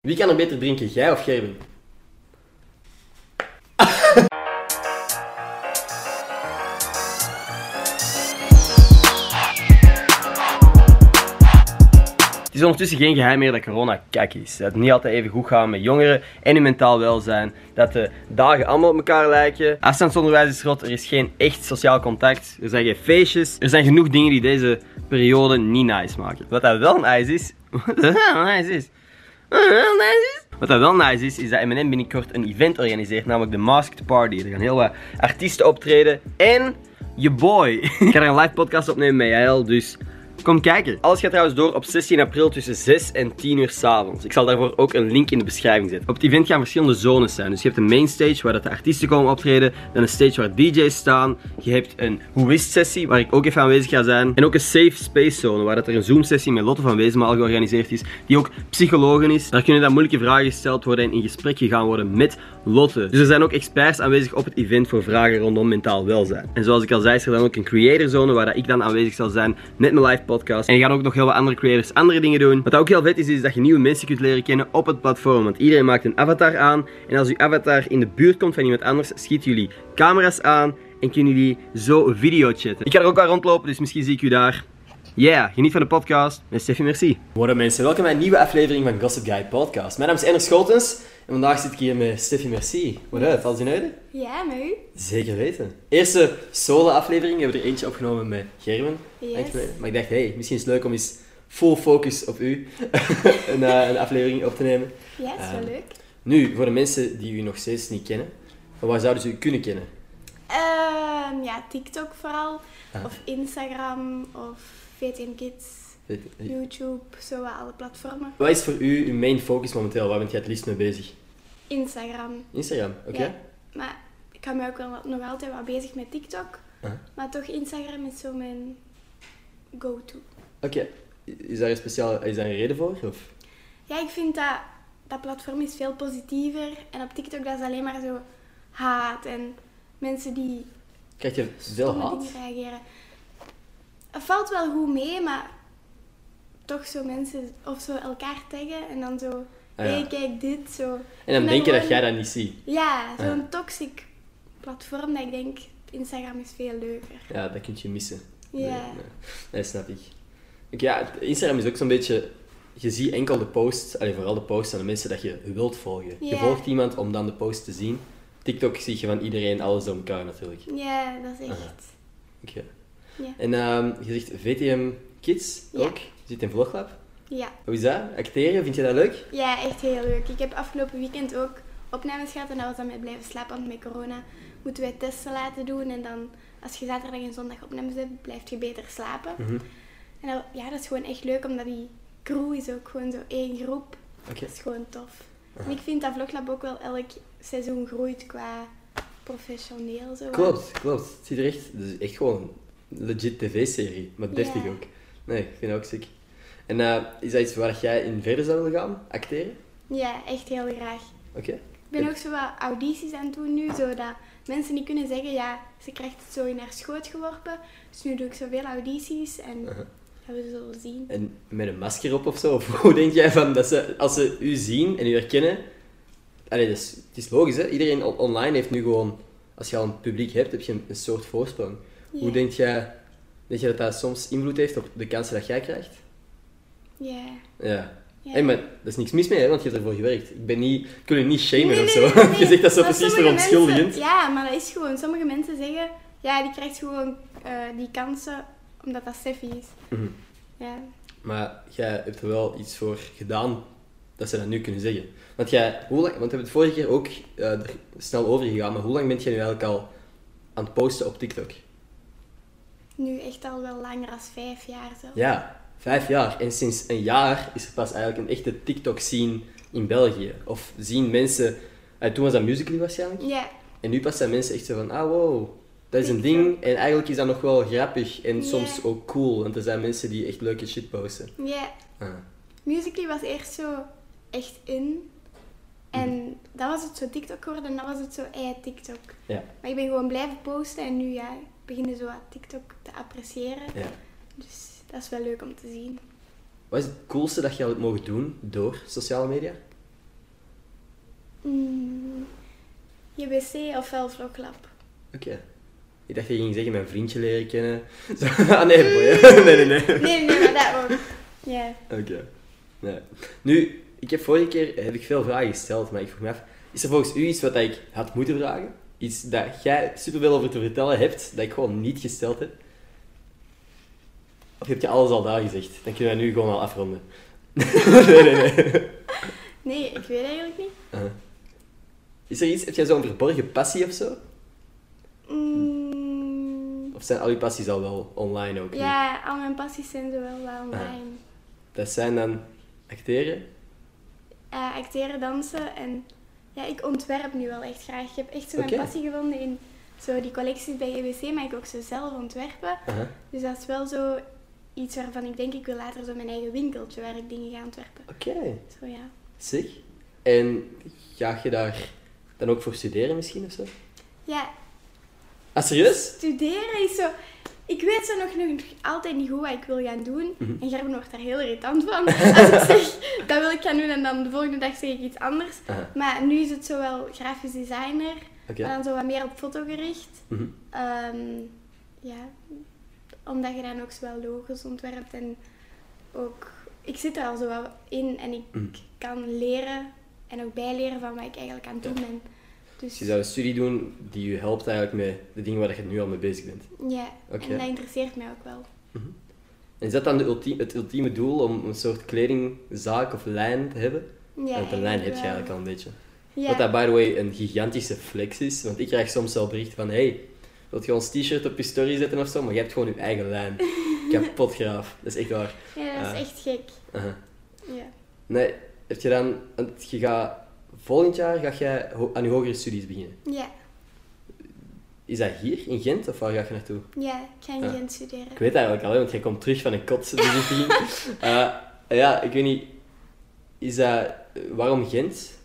Wie kan er beter drinken, jij of Gerben? Het is ondertussen geen geheim meer dat corona kak is. Dat het niet altijd even goed gaat met jongeren en hun mentaal welzijn. Dat de dagen allemaal op elkaar lijken. Afstandsonderwijs is rot, er is geen echt sociaal contact. Er zijn geen feestjes. Er zijn genoeg dingen die deze periode niet nice maken. Wat dat wel nice is... Wat wel nice is... Wat dat wel nice is... Is, dat M&M binnenkort een event organiseert, namelijk de Masked Party. Er gaan heel wat artiesten optreden en je boy. Ik ga er een live podcast opnemen met Jael, dus kom kijken. Alles gaat trouwens door op 16 april tussen 6 en 10 uur s'avonds. Ik zal daarvoor ook een link in de beschrijving zetten. Op het event gaan verschillende zones zijn. Dus je hebt een main stage waar dat de artiesten komen optreden, dan een stage waar DJ's staan. Je hebt een Is sessie waar ik ook even aanwezig ga zijn. En ook een safe space zone waar dat er een Zoom sessie met Lotte van Wezenmaal georganiseerd is, die ook psychologen is. Daar kunnen dan moeilijke vragen gesteld worden en in gesprek gegaan worden met Lotte. Dus er zijn ook experts aanwezig op het event voor vragen rondom mentaal welzijn. En zoals ik al zei, is er dan ook een creator zone waar dat ik dan aanwezig zal zijn met mijn live podcast. En je gaat ook nog heel wat andere creators andere dingen doen. Wat ook heel vet is, is dat je nieuwe mensen kunt leren kennen op het platform. Want iedereen maakt een avatar aan. En als uw avatar in de buurt komt van iemand anders, schieten jullie camera's aan en kunnen jullie zo video chatten. Ik ga er ook wel rondlopen, dus misschien zie ik u daar. Yeah, geniet van de podcast met Steffi Merci. Worden mensen, welkom bij een nieuwe aflevering van Gossip Guy Podcast. Mijn naam is Ender Scholtens en vandaag zit ik hier met Steffi Merci. What up, alles in orde? Ja, met u? Zeker weten. Eerste solo-aflevering hebben we er eentje opgenomen met Gerben. Yes. Maar ik dacht, hey, misschien is het leuk om eens full focus op u een, eh, een aflevering op te nemen. Ja, is wel Ehm, leuk. Nu, voor de mensen die u nog steeds niet kennen, waar zouden ze u kunnen kennen? Ehm, ja, TikTok vooral. Ah. Of Instagram, of VTM Kids, YouTube, zo wat alle platformen. Wat is voor u uw main focus momenteel? Waar bent je het liefst mee bezig? Instagram. Instagram, oké? Ja. Maar ik hou me ook wel, nog altijd wat bezig met TikTok. Maar toch, Instagram is zo mijn go-to. Oké. Is daar een speciaal, is daar een reden voor? Of? Ja, ik vind dat dat platform is veel positiever. En op TikTok dat is alleen maar zo haat en mensen die Krijg je veel haat? reageren. Het valt wel goed mee, maar toch zo mensen of zo elkaar taggen en dan zo, Ah, ja. hé kijk dit, zo. En dan denk je dat jij dat niet ziet. Ja, zo'n Ja. toxic platform dat ik denk, Instagram is veel leuker. Ja, dat kun je missen. Ja. Nee, nee. Nee, snap ik. Ja, Instagram is ook zo'n beetje... Je ziet enkel de posts, allee, vooral de posts van de mensen dat je wilt volgen. Je volgt iemand om dan de post te zien. TikTok zie je van iedereen alles door elkaar natuurlijk. Ja, dat is echt. Oké. Ja. En ehm, je zegt VTM Kids ook. Je zit in Vloglab. Ja. Hoe is dat? Acteren, vind je dat leuk? ja, echt heel leuk. Ik heb afgelopen weekend ook opnames gehad en dat was dan met blijven slapen, want met corona moeten wij testen laten doen. En dan, als je zaterdag en zondag opnames hebt, blijf je beter slapen. Mhm. En dat, ja, dat is gewoon echt leuk, omdat die crew is ook gewoon zo één groep. Dat is gewoon tof. En ik vind dat Vloglab ook wel elk seizoen groeit qua professioneel. Zo. Klopt, klopt. Het ziet er echt... Het is echt gewoon een legit tv-serie. Maar deftig Ja. ook. Nee, ik vind dat ook sick. En eh, is dat iets waar jij in verder zou willen gaan? Acteren? Ja, echt heel graag. Oké. Ik ben ook zo wat audities aan het doen nu, zodat mensen niet kunnen zeggen, ja, ze krijgt het zo in haar schoot geworpen. Dus nu doe ik zoveel audities en Aha. gaan we zullen zien. En met een masker op of zo? Of hoe denk jij van dat ze, als ze u zien en u herkennen... Allee, dat is, het is logisch, hè? Iedereen on- online heeft nu gewoon... Als je al een publiek hebt, heb je een, een soort voorsprong. Hoe denk jij... Denk je dat dat soms invloed heeft op de kansen dat jij krijgt? Ja. Ja. Ja. Hey, maar er is niks mis mee, hè, want je hebt ervoor gewerkt. Ik ben niet... Ik wil je niet shamen Nee, of zo. nee, je zegt dat zo Maar precies verontschuldigend. Ja, maar dat is gewoon. Sommige mensen zeggen, ja, die krijgt gewoon eh, die kansen omdat dat Steffi is. Mhm. Ja. Maar jij hebt er wel iets voor gedaan dat ze dat nu kunnen zeggen. Want jij, hoe lang, want we hebben het vorige keer ook eh, er snel over gegaan, maar hoe lang ben jij nu eigenlijk al aan het posten op TikTok? Nu echt al wel langer dan vijf jaar zo. Ja, vijf jaar. En sinds een jaar is er pas eigenlijk een echte TikTok-scene in België. Of zien mensen... eh, toen was dat Musical.ly waarschijnlijk. Ja. En nu pas zijn mensen echt zo van, ah wow, dat is een ding. En eigenlijk is dat nog wel grappig en soms ook cool. Want er zijn mensen die echt leuke shit posten. Ja. Ah. Musically was eerst zo echt in. En dan was het zo TikTok geworden en dan was het zo ei TikTok. Ja, Maar ik ben gewoon blijven posten en nu ja, beginnen zo wat TikTok te appreciëren. ja. Dus dat is wel leuk om te zien. Wat is het coolste dat je al hebt mogen doen door sociale media? Mm, JBC ofwel Vloglab. Oké. Ik dacht dat je ging zeggen mijn vriendje leren kennen. Zo, ah nee, boy. nee, nee, nee. Nee, nee, maar dat ook. Ja. Oké. Nee. Nu, ik heb vorige keer heb ik veel vragen gesteld, maar ik vroeg me af, is er volgens u iets wat ik had moeten vragen? Iets dat jij superveel over te vertellen hebt, dat ik gewoon niet gesteld heb? Of heb je alles al daar gezegd? Dan kunnen we nu gewoon al afronden. nee, nee, nee. Nee, ik weet eigenlijk niet. Uh. Is er iets, heb jij zo'n verborgen passie of zo? Mm, Of zijn al je passies al wel online ook? ja, al mijn passies zijn zo wel wel online. Dat zijn dan acteren? Eh, acteren, dansen en ja, ik ontwerp nu wel echt graag. Ik heb echt zo mijn passie gevonden in zo die collecties bij EWC, maar ik ook zo zelf ontwerpen. Dus dat is wel zo iets waarvan ik denk ik wil later zo mijn eigen winkeltje waar ik dingen ga ontwerpen. Oké, Zo ja. zeg. En ga je daar dan ook voor studeren misschien of zo? Ja, Ah, serieus? studeren is zo... Ik weet zo nog, nog altijd niet goed wat ik wil gaan doen. Mhm. En Gerben wordt daar heel irritant van. Als ik zeg, dat wil ik gaan doen en dan de volgende dag zeg ik iets anders. Aha. Maar nu is het zo wel grafisch designer, maar dan zo wat meer op foto gericht. Mhm. Ehm, ja, omdat je dan ook zowel logos ontwerpt en ook... Ik zit er al zo wel in en ik Mhm. kan leren en ook bijleren van wat ik eigenlijk aan het doen ben. Dus je zou een studie doen die je helpt eigenlijk met de dingen waar je nu al mee bezig bent. ja, en dat interesseert mij ook wel. En is dat dan de ultie- het ultieme doel om een soort kledingzaak of lijn te hebben? Ja, Want een lijn heb je eigenlijk al een beetje. Ja. Wat dat, by the way, een gigantische flex is. Want ik krijg soms wel berichten van... Hey, wilt je ons t-shirt op je story zetten of zo? Maar je hebt gewoon je eigen lijn. Kapot graaf. Dat is echt waar. Ja, dat is Ah. echt gek. Ja. Nee, heb je dan... Je gaat... Volgend jaar ga jij aan je hogere studies beginnen. Ja, Is dat hier, in Gent? Of waar ga je naartoe? ja, ik ga in Ja. Gent studeren. Ik weet eigenlijk al, want jij komt terug van een kotsbezichtiging. Eh ja, ik weet niet... Is dat... Waarom Gent?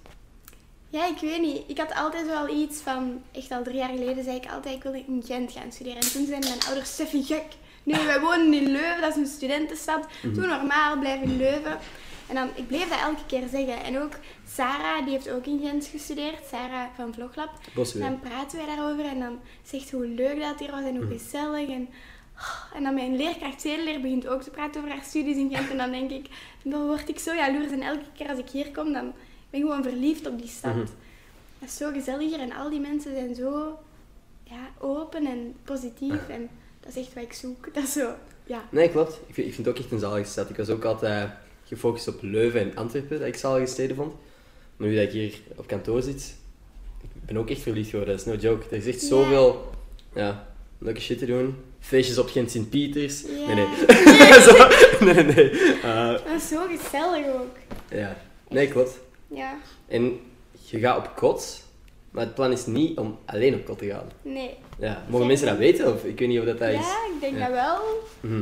Ja, ik weet niet. Ik had altijd wel iets van, echt al drie jaar geleden zei ik altijd, ik wil in Gent gaan studeren. En toen zeiden mijn ouders, Steffi, gek. Nee, wij wonen in Leuven, dat is een studentenstad. Doe normaal, blijf in Leuven. En dan, ik bleef dat elke keer zeggen. En ook Sarah, die heeft ook in Gent gestudeerd. Sarah van Vloglab. Bosweel. Dan praten wij daarover en dan zegt hoe leuk dat hier was en hoe gezellig. En, en dan mijn leerkracht zedeleer begint ook te praten over haar studies in Gent. En dan denk ik, dan word ik zo jaloers. En elke keer als ik hier kom, dan ben gewoon verliefd op die stad. Mhm. Dat is zo gezellig hier en al die mensen zijn zo ja, open en positief. En dat is echt wat ik zoek. Dat is zo, ja. Nee, klopt. Ik vind, ik vind het ook echt een zalige stad. Ik was ook altijd gefocust op Leuven en Antwerpen, dat ik zalige steden vond. Maar nu dat ik hier op kantoor zit, ik ben ook echt verliefd geworden. Dat is no joke. Er is echt zoveel ja, leuke shit te doen. Feestjes op Gent Sint-Pieters. Nee, nee. Zo, nee, nee. Eh, Dat is zo gezellig ook. ja. Nee, klopt. Ja, En je gaat op kot, maar het plan is niet om alleen op kot te gaan. nee. Ja, mogen mensen dat weten? Of ik weet niet of dat, dat is. Ja, ik denk Ja. dat wel. Mhm.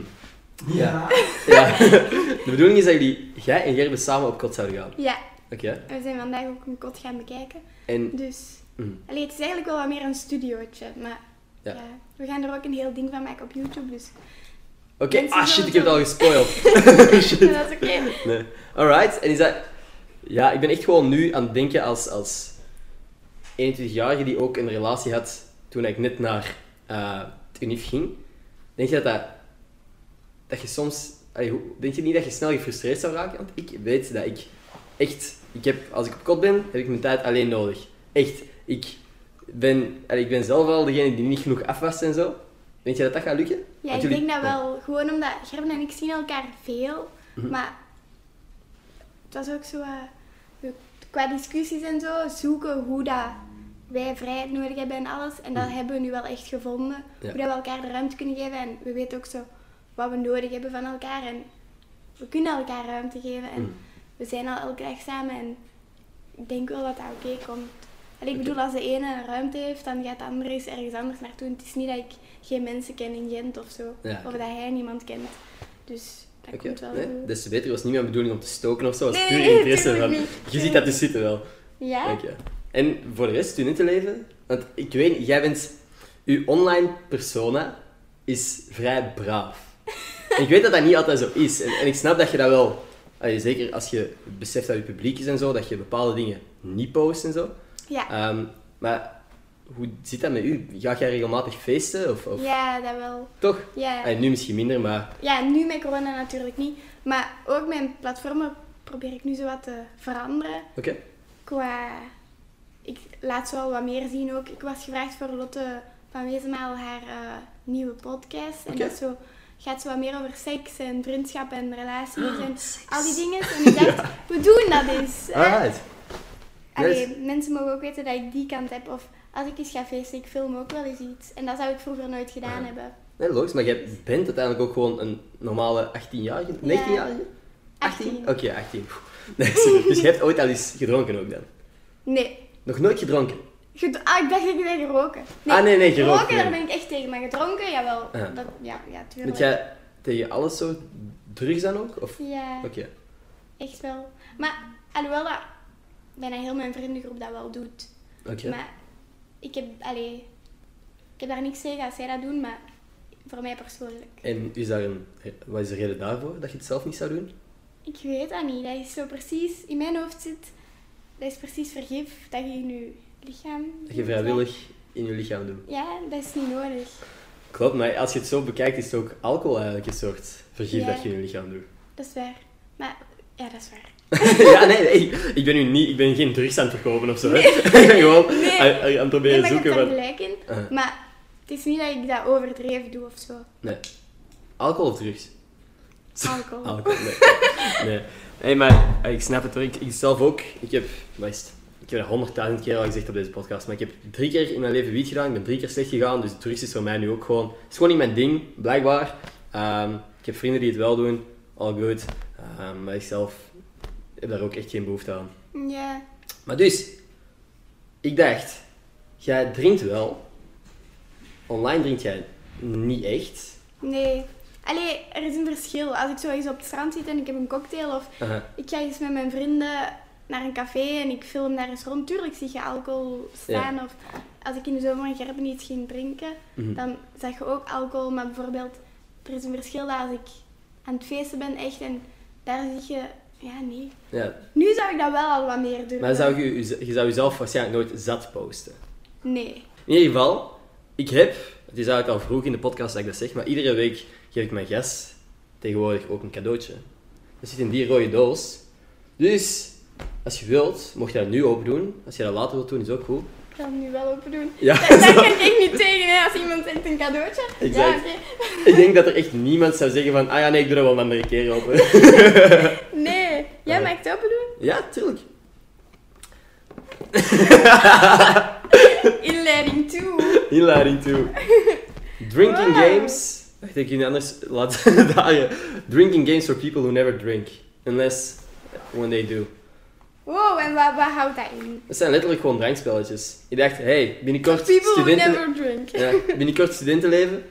Ja. Ja. De bedoeling is dat jullie, jij en Gerben samen op kot zouden gaan. Ja, Oké. we zijn vandaag ook een kot gaan bekijken. En Dus, allee, het is eigenlijk wel wat meer een studiootje. Maar Ja. ja. we gaan er ook een heel ding van maken op YouTube. Dus Oké, Mensen ah shit, ik heb het al gespoild. ja, dat is oké. Nee. Alright, en is dat... Ja, ik ben echt gewoon nu aan het denken als, als 21-jarige die ook een relatie had toen ik net naar eh het UNIF ging. Denk je dat dat... Dat je soms... allee, denk je niet dat je snel gefrustreerd zou raken? Want ik weet dat ik echt... Ik heb, als ik op kot ben, heb ik mijn tijd alleen nodig. Echt. Ik ben, allee, ik ben zelf al degene die niet genoeg afwast en zo. Denk je dat dat gaat lukken? Ja, ik jullie- denk dat wel. Gewoon omdat Gerben en ik zien elkaar veel. Mhm. Maar het was ook zo... eh, qua discussies en zo, zoeken hoe dat wij vrijheid nodig hebben en alles. En dat Mhm. hebben we nu wel echt gevonden. Ja. Hoe dat we elkaar de ruimte kunnen geven. En we weten ook zo wat we nodig hebben van elkaar. En we kunnen elkaar ruimte geven. En Mhm. we zijn al elke dag samen. En ik denk wel dat dat oké komt. En ik bedoel, als de ene ruimte heeft, dan gaat de andere eens ergens anders naartoe. En het is niet dat ik geen mensen ken in Gent of zo. Ja, Of dat hij niemand kent. Dus dat Oké, komt wel nee, goed. beter. was niet mijn bedoeling om te stoken of zo. Het was Nee, puur interesse. Van, je ziet dat dus zitten wel. Ja? Oké. En voor de rest, studentenleven? Want ik weet, jij bent... Uw online persona is vrij braaf. En ik weet dat dat niet altijd zo is. En, en ik snap dat je dat wel allee, zeker als je beseft dat je publiek is en zo, dat je bepaalde dingen niet post en zo. Ja. Ehm, maar hoe zit dat met u? Ga jij regelmatig feesten? Of, of... Ja, dat wel. Toch? Ja. Allee, nu misschien minder, maar ja, nu met corona natuurlijk niet. Maar ook mijn platformen probeer ik nu zo wat te veranderen. oké. Qua... Ik laat zo wel wat meer zien ook. Ik was gevraagd voor Lotte van Wezenmaal haar eh, nieuwe podcast. En dat zo, gaat zo wat meer over seks en vriendschap en relaties en al die dingen. En ik dacht, we doen dat eens. Alright. Allee, mensen mogen ook weten dat ik die kant heb. Of als ik eens ga feesten, ik film ook wel eens iets. En dat zou ik vroeger nooit gedaan Ah. hebben. Nee, logisch, maar jij bent uiteindelijk ook gewoon een normale 18-jarige, 19-jarige? 18. Oké, 18. Nee. Dus je hebt ooit al eens gedronken ook dan? Nee. Nog nooit gedronken? Ged- ah, ik dacht dat je zei geroken. Ah, nee, nee, gerookt, Roken, daar nee. ben ik echt tegen. Maar gedronken, jawel. Ah. Dat, ja, ja, tuurlijk. Moet jij tegen alles zo drugs dan ook? Of? Ja, Oké. echt wel. Maar alhoewel dat bijna heel mijn vriendengroep dat wel doet. Oké. Maar ik heb, allee, ik heb daar niks tegen als zij dat doen, maar voor mij persoonlijk. En is daar een, wat is de reden daarvoor dat je het zelf niet zou doen? Ik weet dat niet. Dat is zo precies, in mijn hoofd zit, dat is precies vergif dat je in je lichaam... Dat je vrijwillig in je lichaam doet. Ja, dat is niet nodig. Klopt, maar als je het zo bekijkt, is het ook alcohol eigenlijk een soort vergif Ja. dat je in je lichaam doet. Dat is waar. Maar, ja, dat is waar. ja, nee, nee, ik ben nu niet, ik ben geen drugs aan het verkopen of zo. hè. ik ben gewoon Nee. aan, het proberen Nee, zoeken daar van... gelijk in. Uh, Maar het is niet dat ik dat overdreven doe of zo. nee. Alcohol of drugs? Alcohol. Alcohol, nee. nee. Nee, maar eh, ik snap het hoor. Ik, ik zelf ook. Ik heb, wat? Ik heb dat honderdduizend keer al gezegd op deze podcast, maar ik heb drie keer in mijn leven wiet gedaan. Ik ben drie keer slecht gegaan, dus drugs is voor mij nu ook gewoon... Het is gewoon niet mijn ding, blijkbaar. Ehm, ik heb vrienden die het wel doen, all good. Ehm, maar ik zelf heb daar ook echt geen behoefte aan. Ja. Maar dus, ik dacht, jij drinkt wel. Online drinkt jij niet echt. Nee. Allee, er is een verschil. Als ik zo eens op het strand zit en ik heb een cocktail of Aha. ik ga eens met mijn vrienden naar een café en ik film daar eens rond. Tuurlijk zie je alcohol staan. Of als ik in de zomer in Gerben iets ging drinken, Mhm. dan zag je ook alcohol. Maar bijvoorbeeld, er is een verschil dat als ik aan het feesten ben echt en daar zie je... Ja, nee. Ja, Nu zou ik dat wel al wat meer doen. maar zou je, je zou jezelf waarschijnlijk nooit zat posten. Nee. In ieder geval, ik heb, het is eigenlijk al vroeg in de podcast dat ik dat zeg, maar iedere week geef ik mijn gast tegenwoordig ook een cadeautje. Dat zit in die rode doos. Dus, als je wilt, mocht je dat nu open doen. Als je dat later wilt doen, is ook goed. Ik ga het nu wel open doen. Ja, Daar daar kan ik niet tegen hè, als iemand zegt een cadeautje. Ja, Exact. oké. ik denk dat er echt niemand zou zeggen van, ah ja nee, ik doe dat wel een andere keer open. Nee. Jij Ja. mag het open doen? ja, tuurlijk. Inleiding toe. Inleiding toe. Drinking Wow. games. Wacht, ik jullie anders laat daar. Drinking games for people who never drink. Unless when they do. Wow, en wat, wat houdt dat in? Dat zijn letterlijk gewoon drankspelletjes. Ik dacht, hey, binnenkort People who studenten... never drink. Ja, binnenkort studentenleven.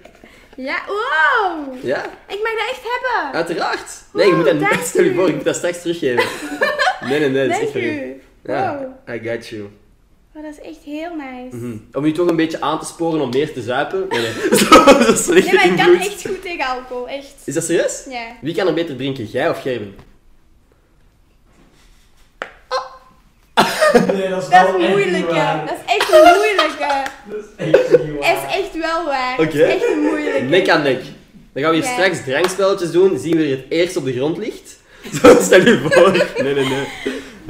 Ja, wow. Ja, Ik mag dat echt hebben. uiteraard. Nee, je moet dat niet stel je voor, je moet dat straks teruggeven. Nee, nee, nee, dat is echt. Ja, Wow. I got you. Oh, dat is echt heel nice. Mhm. Om je toch een beetje aan te sporen om meer te zuipen. Nee, nee. Zo, zo slecht Nee, maar ik kan echt goed tegen alcohol, echt. Is dat serieus? Ja. Wie kan er beter drinken, jij of Gerben? Nee, dat is Dat wel is moeilijk, hè. waar. Dat is echt een moeilijke. Dat is echt niet waar. Het is echt wel waar. Oké. is echt een moeilijke. Nek aan nek. Dan gaan we hier Ja. straks drankspelletjes doen. Zien we wie het eerst op de grond ligt. Zo, stel je voor. Nee, nee, nee.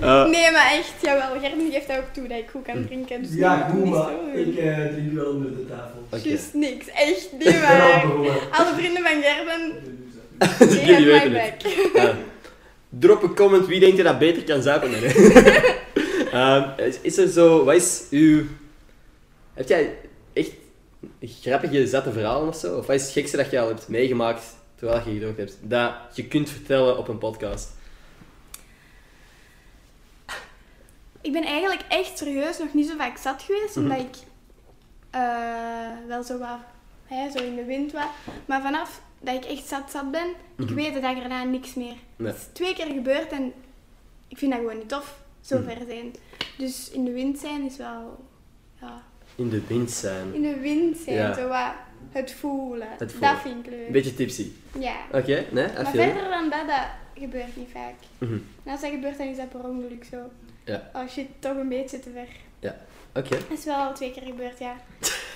Eh, Nee, maar echt, jawel. Gerben geeft dat ook toe dat ik goed kan drinken. Dus Ja, goed, maar ik eh, drink wel onder de tafel. Oké. Juist niks. Echt niet waar. Alle vrienden van Gerben, have weten het. Drop een comment wie denkt je dat beter kan zuipen. Nee, Ehm, is, er zo, wat is uw. Heb jij echt grappige, zette verhalen of zo? Of wat is het gekste dat je al hebt meegemaakt terwijl je gedronken hebt? Dat je kunt vertellen op een podcast? Ik ben eigenlijk echt serieus nog niet zo vaak zat geweest, Mhm. omdat ik eh, wel zo wat, hè, zo in de wind was. Maar vanaf dat ik echt zat zat ben, ik Mhm. weet dat ik daarna niks meer. Nee. Het is twee keer gebeurd en ik vind dat gewoon niet tof, zo Mhm. ver zijn. Dus in de wind zijn is wel, ja, In de wind zijn. in de wind zijn, Ja. zo wat het voelen. Het voelen. Dat vind ik leuk. Een beetje tipsy. Ja. Oké, nee? I Maar verder dan dat, dat gebeurt niet vaak. Mhm. En als dat gebeurt, dan is dat per ongeluk zo. Ja. Oh shit, toch een beetje te ver. Oké. Dat is wel al twee keer gebeurd, ja.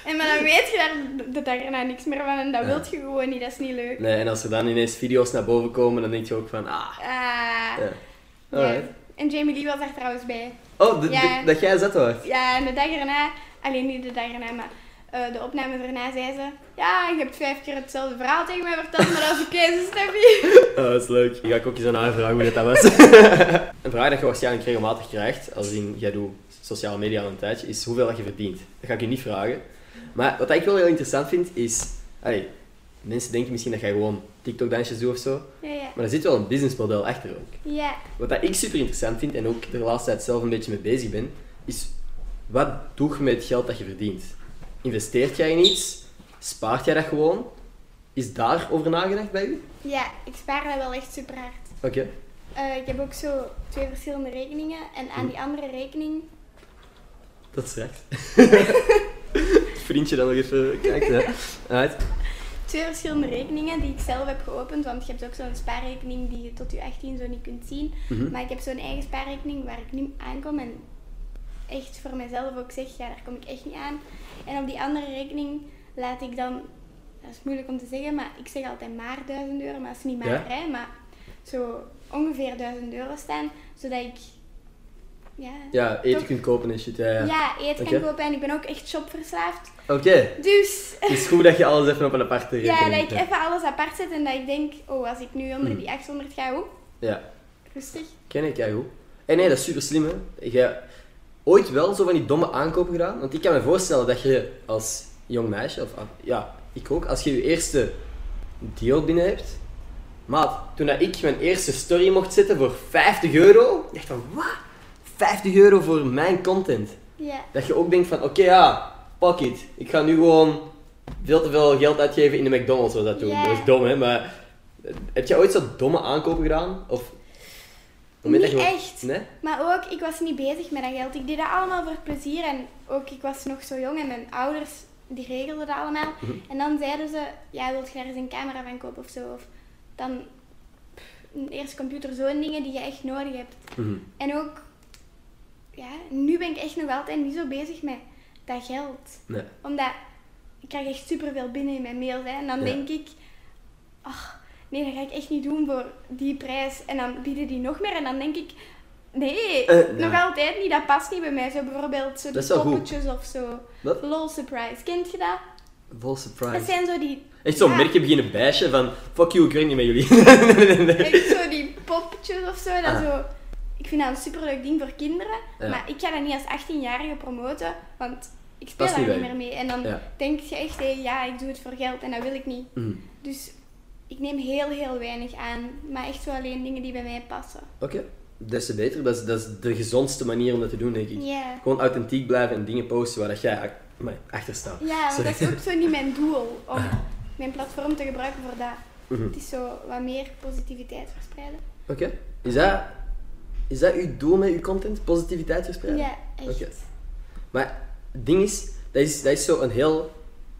En maar dan weet je daar de dag erna niks meer van en dat Ja. wilt je gewoon niet, dat is niet leuk. Nee, en als er dan ineens video's naar boven komen, dan denk je ook van, ah, Ah, ja. ja. Alright. En Jamie Lee was daar trouwens bij. Oh, de- de- Ja. dat jij zat hoor. Ja, en de dag erna, alleen niet de dag erna, maar eh, de opname daarna zei ze: Ja, je hebt vijf keer hetzelfde verhaal tegen mij verteld, maar dat is oké, Steffi. Oh, dat is leuk. Ik ga ik ook eens aan haar vragen hoe dat, dat was. een vraag dat je waarschijnlijk regelmatig krijgt, als in, jij doet sociale media al een tijdje, is hoeveel dat je verdient. Dat ga ik je niet vragen. Maar wat ik wel heel interessant vind, is... Allee, mensen denken misschien dat jij gewoon TikTok-dansjes doet of zo. Ja, ja. Maar er zit wel een businessmodel achter ook. Ja, Wat dat ik super interessant vind, en ook de laatste tijd zelf een beetje mee bezig ben, is wat doe je met het geld dat je verdient? Investeert jij in iets? Spaart jij dat gewoon? Is daar over nagedacht bij u? ja, ik spaar dat wel echt super hard. Oké. Eh, ik heb ook zo twee verschillende rekeningen en aan die andere rekening Dat straks. Vriendje dan nog even kijkt, hè. Alright. Twee verschillende rekeningen die ik zelf heb geopend. Want je hebt ook zo'n spaarrekening die je tot je 18 zo niet kunt zien. Mhm. Maar ik heb zo'n eigen spaarrekening waar ik niet aankom. En echt voor mezelf ook zeg, ja, daar kom ik echt niet aan. En op die andere rekening laat ik dan, dat is moeilijk om te zeggen, maar ik zeg altijd maar 1000 euro. Maar dat is niet maar, Ja. hè. Maar zo ongeveer 1000 euro staan. Zodat ik, ja... Ja, eten toch- kunt kopen en shit, ja. ja. ja, eten kan kopen en ik ben ook echt shopverslaafd. Oké. Dus Het is goed dat je alles even op een aparte Ja, dat ik even alles apart zet en dat ik denk, oh, als ik nu onder Hmm. die 800 ga, oh, Ja, rustig. ken ik, ja goed. En nee, dat is super slim, hè. Jij ooit wel zo van die domme aankopen gedaan? Want ik kan me voorstellen dat je als jong meisje, of ah, ja, ik ook, als je je eerste deal binnen hebt... Maat, toen dat ik mijn eerste story mocht zetten voor 50 euro, ik dacht van, wat? 50 euro voor mijn content? Ja. Dat je ook denkt van, oké ja, pak it. Ik ga nu gewoon veel te veel geld uitgeven in de McDonald's, zoals dat doen. Ja. Dat is dom, hè, maar... eh, Heb je ooit zo domme aankopen gedaan? Of... Niet echt. Nee? Maar ook, ik was niet bezig met dat geld. Ik deed dat allemaal voor plezier en ook, ik was nog zo jong en mijn ouders, die regelden dat allemaal. Mhm. En dan zeiden ze, ja, wilt je daar eens een camera van kopen of zo? Of dan een eerste computer, zo'n dingen die je echt nodig hebt. Mhm. En ook, ja, nu ben ik echt nog altijd niet zo bezig met dat geld. Nee. Omdat ik krijg echt superveel binnen in mijn mails. Hè. En dan Ja. denk ik, ach, nee, dat ga ik echt niet doen voor die prijs. En dan bieden die nog meer. En dan denk ik, nee, Eh, nog ja. altijd niet. Dat past niet bij mij. Zo bijvoorbeeld zo Dat die poppetjes of zo. Wat? Lol surprise. Kent je dat? Dat surprise. zijn zo die... Echt zo'n ja, merkje beginnen bijsje van, fuck you, ik werk niet met jullie. nee, nee, nee. Echt zo die poppetjes of zo. Dat Ah. zo ik vind dat een superleuk ding voor kinderen. Ja. Maar ik ga dat niet als 18-jarige promoten. Want ik speel daar niet meer mee. En dan Ja. denk je echt, hé, ja, ik doe het voor geld. En dat wil ik niet. Mhm. Dus ik neem heel, heel weinig aan. Maar echt zo alleen dingen die bij mij passen. Oké, des te beter. Dat is, dat is de gezondste manier om dat te doen, denk ik. Gewoon authentiek blijven en dingen posten waar dat jij achter staat. Ja, want Sorry. dat is ook zo niet mijn doel. Om mijn platform te gebruiken voor dat. Mhm. Het is zo wat meer positiviteit verspreiden. Oké. Is, dat, is dat uw doel met uw content? Positiviteit verspreiden? Ja, echt. Maar het ding is, dat is, dat is zo een heel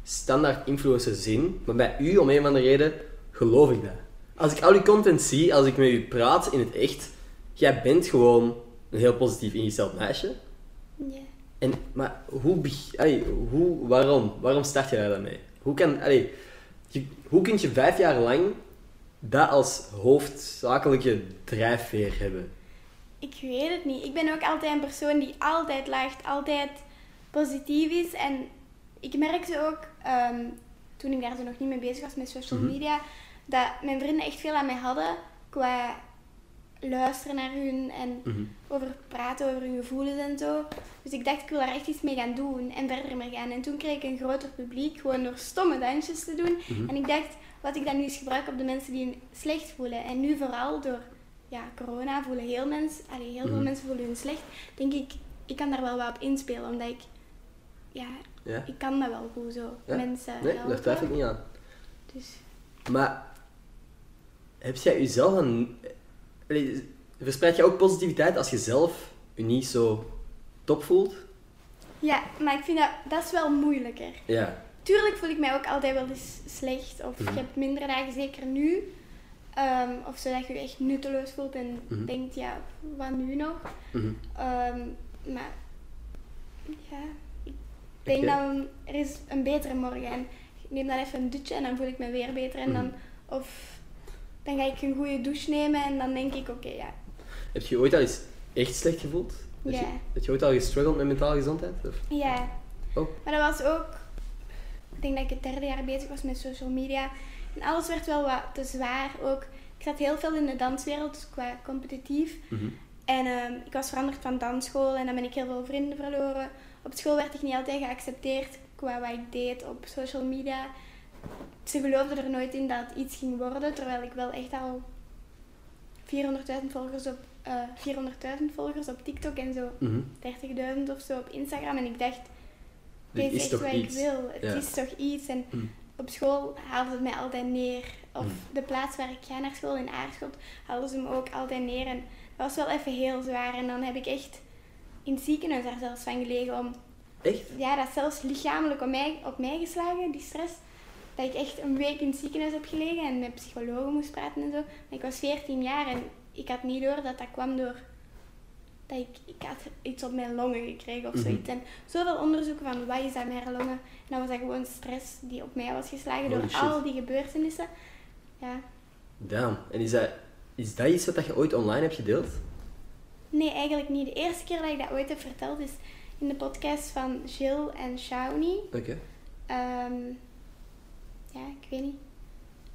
standaard influencer zin. Maar bij u, om een of andere reden, geloof ik dat. Als ik al uw content zie, als ik met u praat in het echt, jij bent gewoon een heel positief ingesteld meisje. Ja. En, maar hoe, allee, hoe, waarom? Waarom start je daar dan mee? Hoe, kan, allee, je, hoe kun je vijf jaar lang dat als hoofdzakelijke drijfveer hebben? Ik weet het niet. Ik ben ook altijd een persoon die altijd lacht, altijd positief is. En ik merkte ook, ehm, toen ik daar zo nog niet mee bezig was met social Mhm. media, dat mijn vrienden echt veel aan mij hadden qua luisteren naar hun en Mhm. over praten over hun gevoelens en zo. Dus ik dacht, ik wil daar echt iets mee gaan doen en verder mee gaan. En toen kreeg ik een groter publiek, gewoon door stomme dansjes te doen. Mhm. En ik dacht, wat ik dan nu eens gebruik op de mensen die hun slecht voelen. En nu vooral door ja, corona voelen heel, mens, allee, heel veel Mhm. mensen voelen hun slecht. Denk ik, ik kan daar wel wat op inspelen, omdat ik, ja, Ja? ik kan dat wel goed zo. Ja? Mensen Nee, helpen. daar twijfel ik niet aan. Dus Maar heb jij jezelf een. allee, Verspreid je ook positiviteit als je zelf je niet zo top voelt? ja, maar ik vind dat, dat is wel moeilijker. Ja. Tuurlijk voel ik mij ook altijd wel eens slecht. Of Mhm. ik heb mindere dagen, zeker nu. Ehm, of zodat je je echt nutteloos voelt en Mhm. denkt, ja, wat nu nog? Mhm. Ehm, maar ja, ik denk Oké. dan, er is een betere morgen. En ik neem dan even een dutje en dan voel ik me weer beter. En dan, Mhm. of dan ga ik een goede douche nemen en dan denk ik, oké, ja. Heb je ooit al eens echt slecht gevoeld? Heb, Ja. je, heb je ooit al gestruggeld met mentale gezondheid? Of? Ja. Oh. Maar dat was ook, ik denk dat ik het derde jaar bezig was met social media. En alles werd wel wat te zwaar ook. Ik zat heel veel in de danswereld, dus qua competitief. Mhm. En ehm, ik was veranderd van dansschool en dan ben ik heel veel vrienden verloren. Op school werd ik niet altijd geaccepteerd qua wat ik deed op social media. Ze geloofden er nooit in dat het iets ging worden, terwijl ik wel echt al 400.000 volgers op, eh 400.000 volgers op TikTok en zo Mhm. 30.000 of zo op Instagram. En ik dacht, Dit is is echt toch wat iets. ik wil. Het Ja. is toch iets. En Mm. Op school haalden ze mij altijd neer. Of Mm. de plaats waar ik ga naar school in Aarschot, haalden ze me ook altijd neer. En dat was wel even heel zwaar. En dan heb ik echt in het ziekenhuis daar zelfs van gelegen om... Echt? Ja, dat is zelfs lichamelijk op mij, op mij geslagen, die stress. Dat ik echt een week in het ziekenhuis heb gelegen en met psychologen moest praten en zo. Maar ik was 14 jaar en ik had niet door dat dat kwam door... Dat ik, ik had iets op mijn longen gekregen of Mhm. zoiets. En zoveel onderzoeken van wat is dat mijn longen. En dan was dat gewoon stress die op mij was geslagen Holy door shit. al die gebeurtenissen. Ja. Damn. En is dat, is dat iets wat je ooit online hebt gedeeld? Nee, eigenlijk niet. De eerste keer dat ik dat ooit heb verteld is in de podcast van Jill en Shawnee. Oké. Ehm, ja, ik weet niet.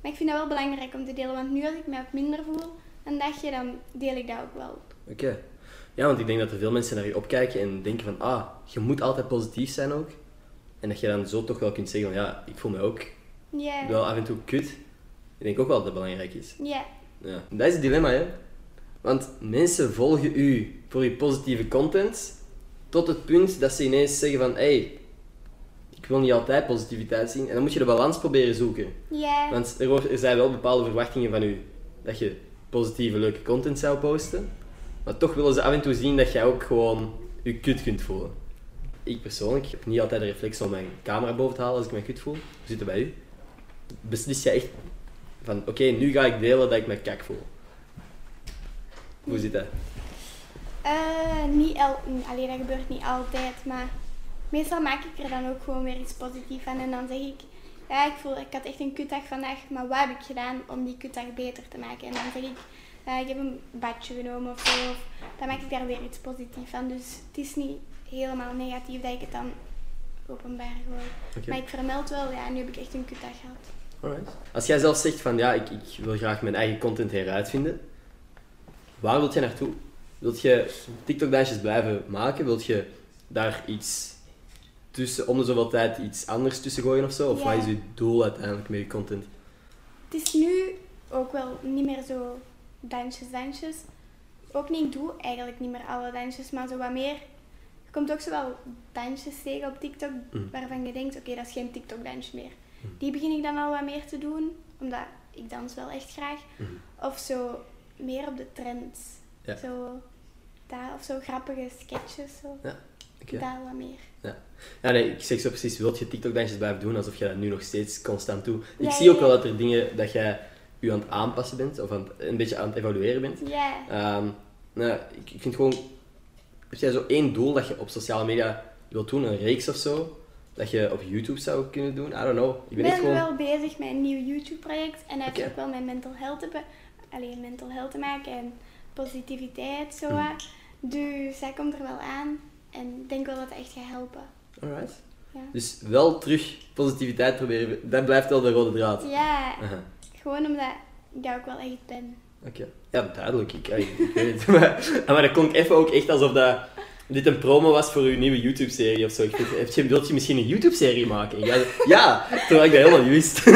Maar ik vind dat wel belangrijk om te delen, want nu als ik me wat minder voel een dagje, dan deel ik dat ook wel. Oké. Ja, want ik denk dat er veel mensen naar je opkijken en denken van, ah, je moet altijd positief zijn ook. En dat je dan zo toch wel kunt zeggen van, ja, ik voel me ook Ja. wel af en toe kut. Ik denk ook wel dat dat belangrijk is. Ja. Ja. Dat is het dilemma, hè. Want mensen volgen u voor je positieve content, tot het punt dat ze ineens zeggen van, hé, hey, ik wil niet altijd positiviteit zien. En dan moet je de balans proberen zoeken. Ja. Want er, er zijn wel bepaalde verwachtingen van u dat je positieve, leuke content zou posten. Maar toch willen ze af en toe zien dat jij ook gewoon je kut kunt voelen. Ik persoonlijk heb niet altijd de reflex om mijn camera boven te halen als ik me kut voel. Hoe zit het bij u? Beslis jij echt van, oké, nu ga ik delen dat ik me kak voel. Hoe zit dat? Eh, niet el Allee, dat gebeurt niet altijd, maar meestal maak ik er dan ook gewoon weer iets positiefs van. En dan zeg ik, ja, ik voel, ik had echt een kutdag vandaag, maar wat heb ik gedaan om die kutdag beter te maken? En dan zeg ik, ja, ik heb een badje genomen of zo. Of, dan maak ik daar weer iets positiefs van. Dus het is niet helemaal negatief dat ik het dan openbaar gooi. Oké. Maar ik vermeld wel, ja, nu heb ik echt een kutdag gehad. Alright. Als jij zelf zegt van, ja, ik, ik wil graag mijn eigen content heruitvinden, waar wilt je naartoe? Wilt je TikTok-dansjes blijven maken? Wilt je daar iets tussen, om de zoveel tijd iets anders tussen gooien of zo? Of Ja. wat is je doel uiteindelijk met je content? Het is nu ook wel niet meer zo dansjes, dansjes. Ook niet, ik doe eigenlijk niet meer alle dansjes, maar zo wat meer. Je komt ook zo wel dansjes tegen op TikTok Mm. waarvan je denkt, oké, dat is geen TikTok-dansje meer. Die begin ik dan al wat meer te doen, omdat ik dans wel echt graag. Mhm. Of zo meer op de trends. Ja. Zo, daar, of zo grappige sketches, zo. Ja, daar wat meer. Ja, nee, ik zeg zo precies, wilt je TikTok-dansjes blijven doen alsof je dat nu nog steeds constant doet? Ik Ja, zie ja, ook wel ja. dat er dingen dat jij je aan het aanpassen bent, of aan het- een beetje aan het evalueren bent. Ja. Ehm, nou, ik, ik vind gewoon... Heb jij zo één doel dat je op sociale media wilt doen? Een reeks of zo? Dat je op YouTube zou kunnen doen? I don't know. Ik ben ben gewoon... wel bezig met een nieuw YouTube-project en dat heeft Oké. ook wel met mental health te, be- alleen mental health te maken en positiviteit zo. Mm. wat. Dus dat komt er wel aan en ik denk wel dat het echt gaat helpen. Alright. Ja, Dus wel terug positiviteit proberen. Dat blijft wel de rode draad. ja. Gewoon omdat ik dat ook wel echt ben. Oké. Ja, duidelijk. Ik, ik, weet het. maar, maar dat klonk even ook echt alsof dat dit een promo was voor uw nieuwe YouTube-serie of zo. Ik je, wilt je misschien een YouTube-serie maken? Zo, ja, terwijl ik dat helemaal niet wist.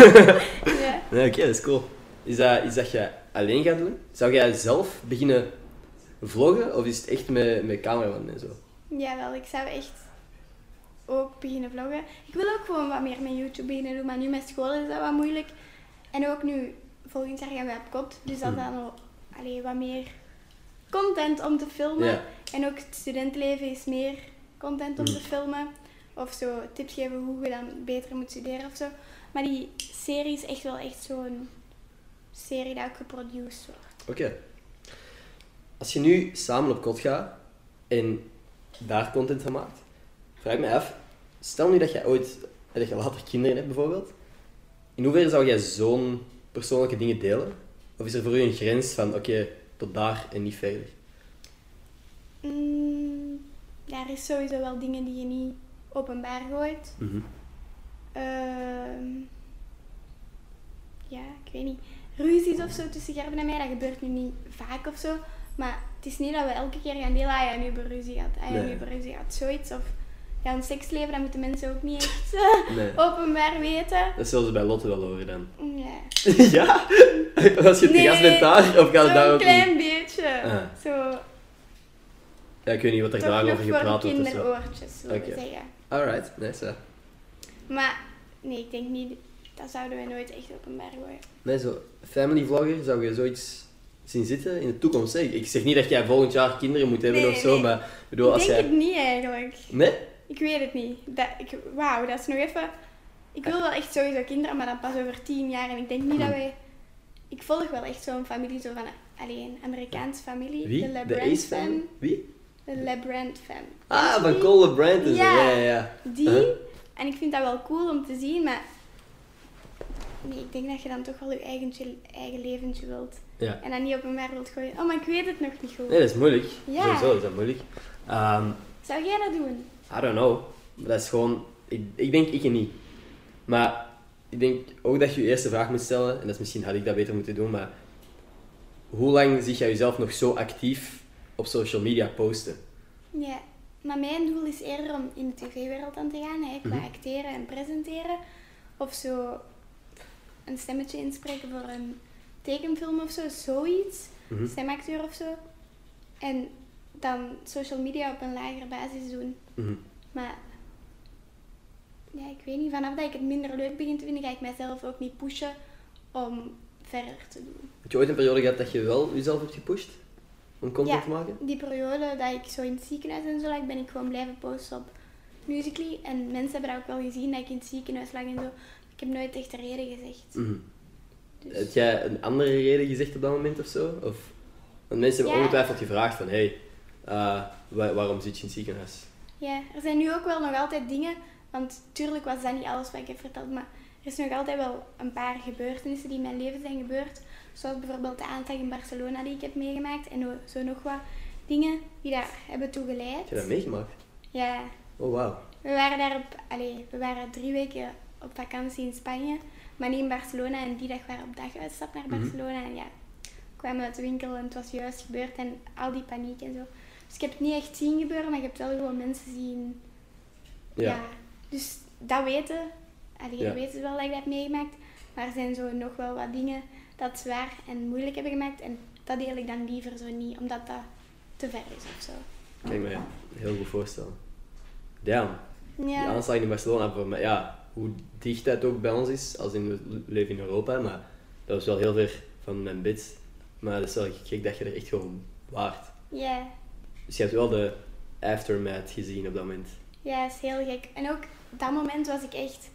Ja. Nee, oké, dat is cool. Is dat iets dat je alleen gaat doen? Zou jij zelf beginnen vloggen? Of is het echt met, met cameraman en zo? Jawel, ik zou echt ook beginnen vloggen. Ik wil ook gewoon wat meer met YouTube beginnen doen, maar nu met school is dat wat moeilijk. En ook nu, volgend jaar gaan we op kot, dus dat Hmm. dan ook allee, wat meer content om te filmen. Ja. En ook het studentenleven is meer content om Hmm. te filmen. Of zo tips geven hoe je dan beter moet studeren of zo. Maar die serie is echt wel echt zo'n serie dat ook geproduceerd wordt. Oké. Als je nu samen op kot gaat en daar content van maakt, vraag me af, stel nu dat je ooit, dat je later kinderen hebt bijvoorbeeld, in hoeverre zou jij zo'n persoonlijke dingen delen? Of is er voor u een grens van, oké, tot daar en niet verder? Mm, er is sowieso wel dingen die je niet openbaar gooit. Mhm. Ehm, ja, ik weet niet. Ruzies of zo tussen Gerben en mij, dat gebeurt nu niet vaak of zo. Maar het is niet dat we elke keer gaan delen, ah ja, nu hebben we ruzie gehad, ah ja, nu hebben we ruzie gehad, zoiets. Of ja, ons seksleven, dat moeten mensen ook niet echt eh, Nee. openbaar weten. Dat zullen ze bij Lotte wel horen dan. Ja. ja? Als je te Nee, gast bent daar, of gaat het daar ook klein niet? beetje. Ah. Zo, Ja, ik weet niet wat er toch daar nog over voor gepraat wordt zo. kinderoortjes, zullen Oké. we zeggen. Alright, nice. Maar nee, ik denk niet, dat zouden we nooit echt openbaar gooien. Nee, zo, family vlogger, zou je zoiets zien zitten in de toekomst? Ik zeg niet dat jij volgend jaar kinderen moet hebben Nee, of zo, nee. maar ik bedoel, ik als denk jij... het niet eigenlijk. Nee? Ik weet het niet. Dat, ik, wauw, dat is nog even... Ik wil wel echt sowieso kinderen, maar dan pas over tien jaar. En ik denk niet dat wij... Ik volg wel echt zo'n familie, zo van... Alleen, Amerikaanse familie. Wie? De LeBrand fam. fan? Wie? De LeBrand fam. Ah, van? Cole LeBrand. Ja. Ja, ja, ja. Die. Uh-huh. En ik vind dat wel cool om te zien, maar... Nee, ik denk dat je dan toch wel je eigen, eigen leventje wilt. Ja. En dan niet op een wereld wilt gooien. Oh, maar ik weet het nog niet goed. Nee, dat is moeilijk. Ja. Sowieso is dat moeilijk. Ehm, Zou jij dat doen? I don't know. Dat is gewoon... Ik, ik denk ik en niet. Maar ik denk ook dat je je eerste vraag moet stellen, en dat is misschien had ik dat beter moeten doen, maar hoe lang zie jij jezelf nog zo actief op social media posten? Ja, maar mijn doel is eerder om in de tv-wereld aan te gaan, hè, qua Mhm. acteren en presenteren. Of zo een stemmetje inspreken voor een tekenfilm of zo, zoiets. Mhm. Stemacteur of zo. En dan social media op een lagere basis doen. Mhm. Maar ja, ik weet niet, vanaf dat ik het minder leuk begin te vinden, ga ik mezelf ook niet pushen om verder te doen. Heb je ooit een periode gehad dat je wel jezelf hebt gepusht om content Ja. te maken? Die periode dat ik zo in het ziekenhuis en zo lag, ben ik gewoon blijven posten op Musical.ly. En mensen hebben dat ook wel gezien, dat ik in het ziekenhuis lag en zo. Ik heb nooit echt de reden gezegd. Dus, Heb jij een andere reden gezegd op dat moment of zo? Of, want mensen hebben Ja. ongetwijfeld gevraagd van, hey, eh, wa- waarom zit je in het ziekenhuis? Ja, er zijn nu ook wel nog altijd dingen, want tuurlijk was dat niet alles wat ik heb verteld, maar er is nog altijd wel een paar gebeurtenissen die in mijn leven zijn gebeurd. Zoals bijvoorbeeld de aanslag in Barcelona die ik heb meegemaakt en zo nog wat dingen die daar hebben toe geleid. Heb je dat meegemaakt? Ja, Oh, wauw. We waren daar op, allee, we waren drie weken op vakantie in Spanje, maar niet in Barcelona. En die dag waren we op daguitstap naar Mhm. Barcelona. En ja, kwamen uit de winkel en het was juist gebeurd en al die paniek en zo. Dus ik heb het niet echt zien gebeuren, maar ik heb wel gewoon mensen zien. Ja. Dus dat weten, allee, Ja. dat weten wel dat ik dat heb meegemaakt. Maar er zijn zo nog wel wat dingen dat zwaar en moeilijk hebben gemaakt. En dat deel ik dan liever zo niet, omdat dat te ver is of zo. Ik me heel goed voorstellen. Damn. Die Ja, aanslag in Barcelona, voor mij, ja, hoe dicht dat ook bij ons is, als in, we leven in Europa, maar dat was wel heel ver van mijn bed. Maar dat is wel gek dat je er echt gewoon waart. ja. Dus je hebt wel de aftermath gezien op dat moment. Ja, is heel gek. En ook dat moment was ik echt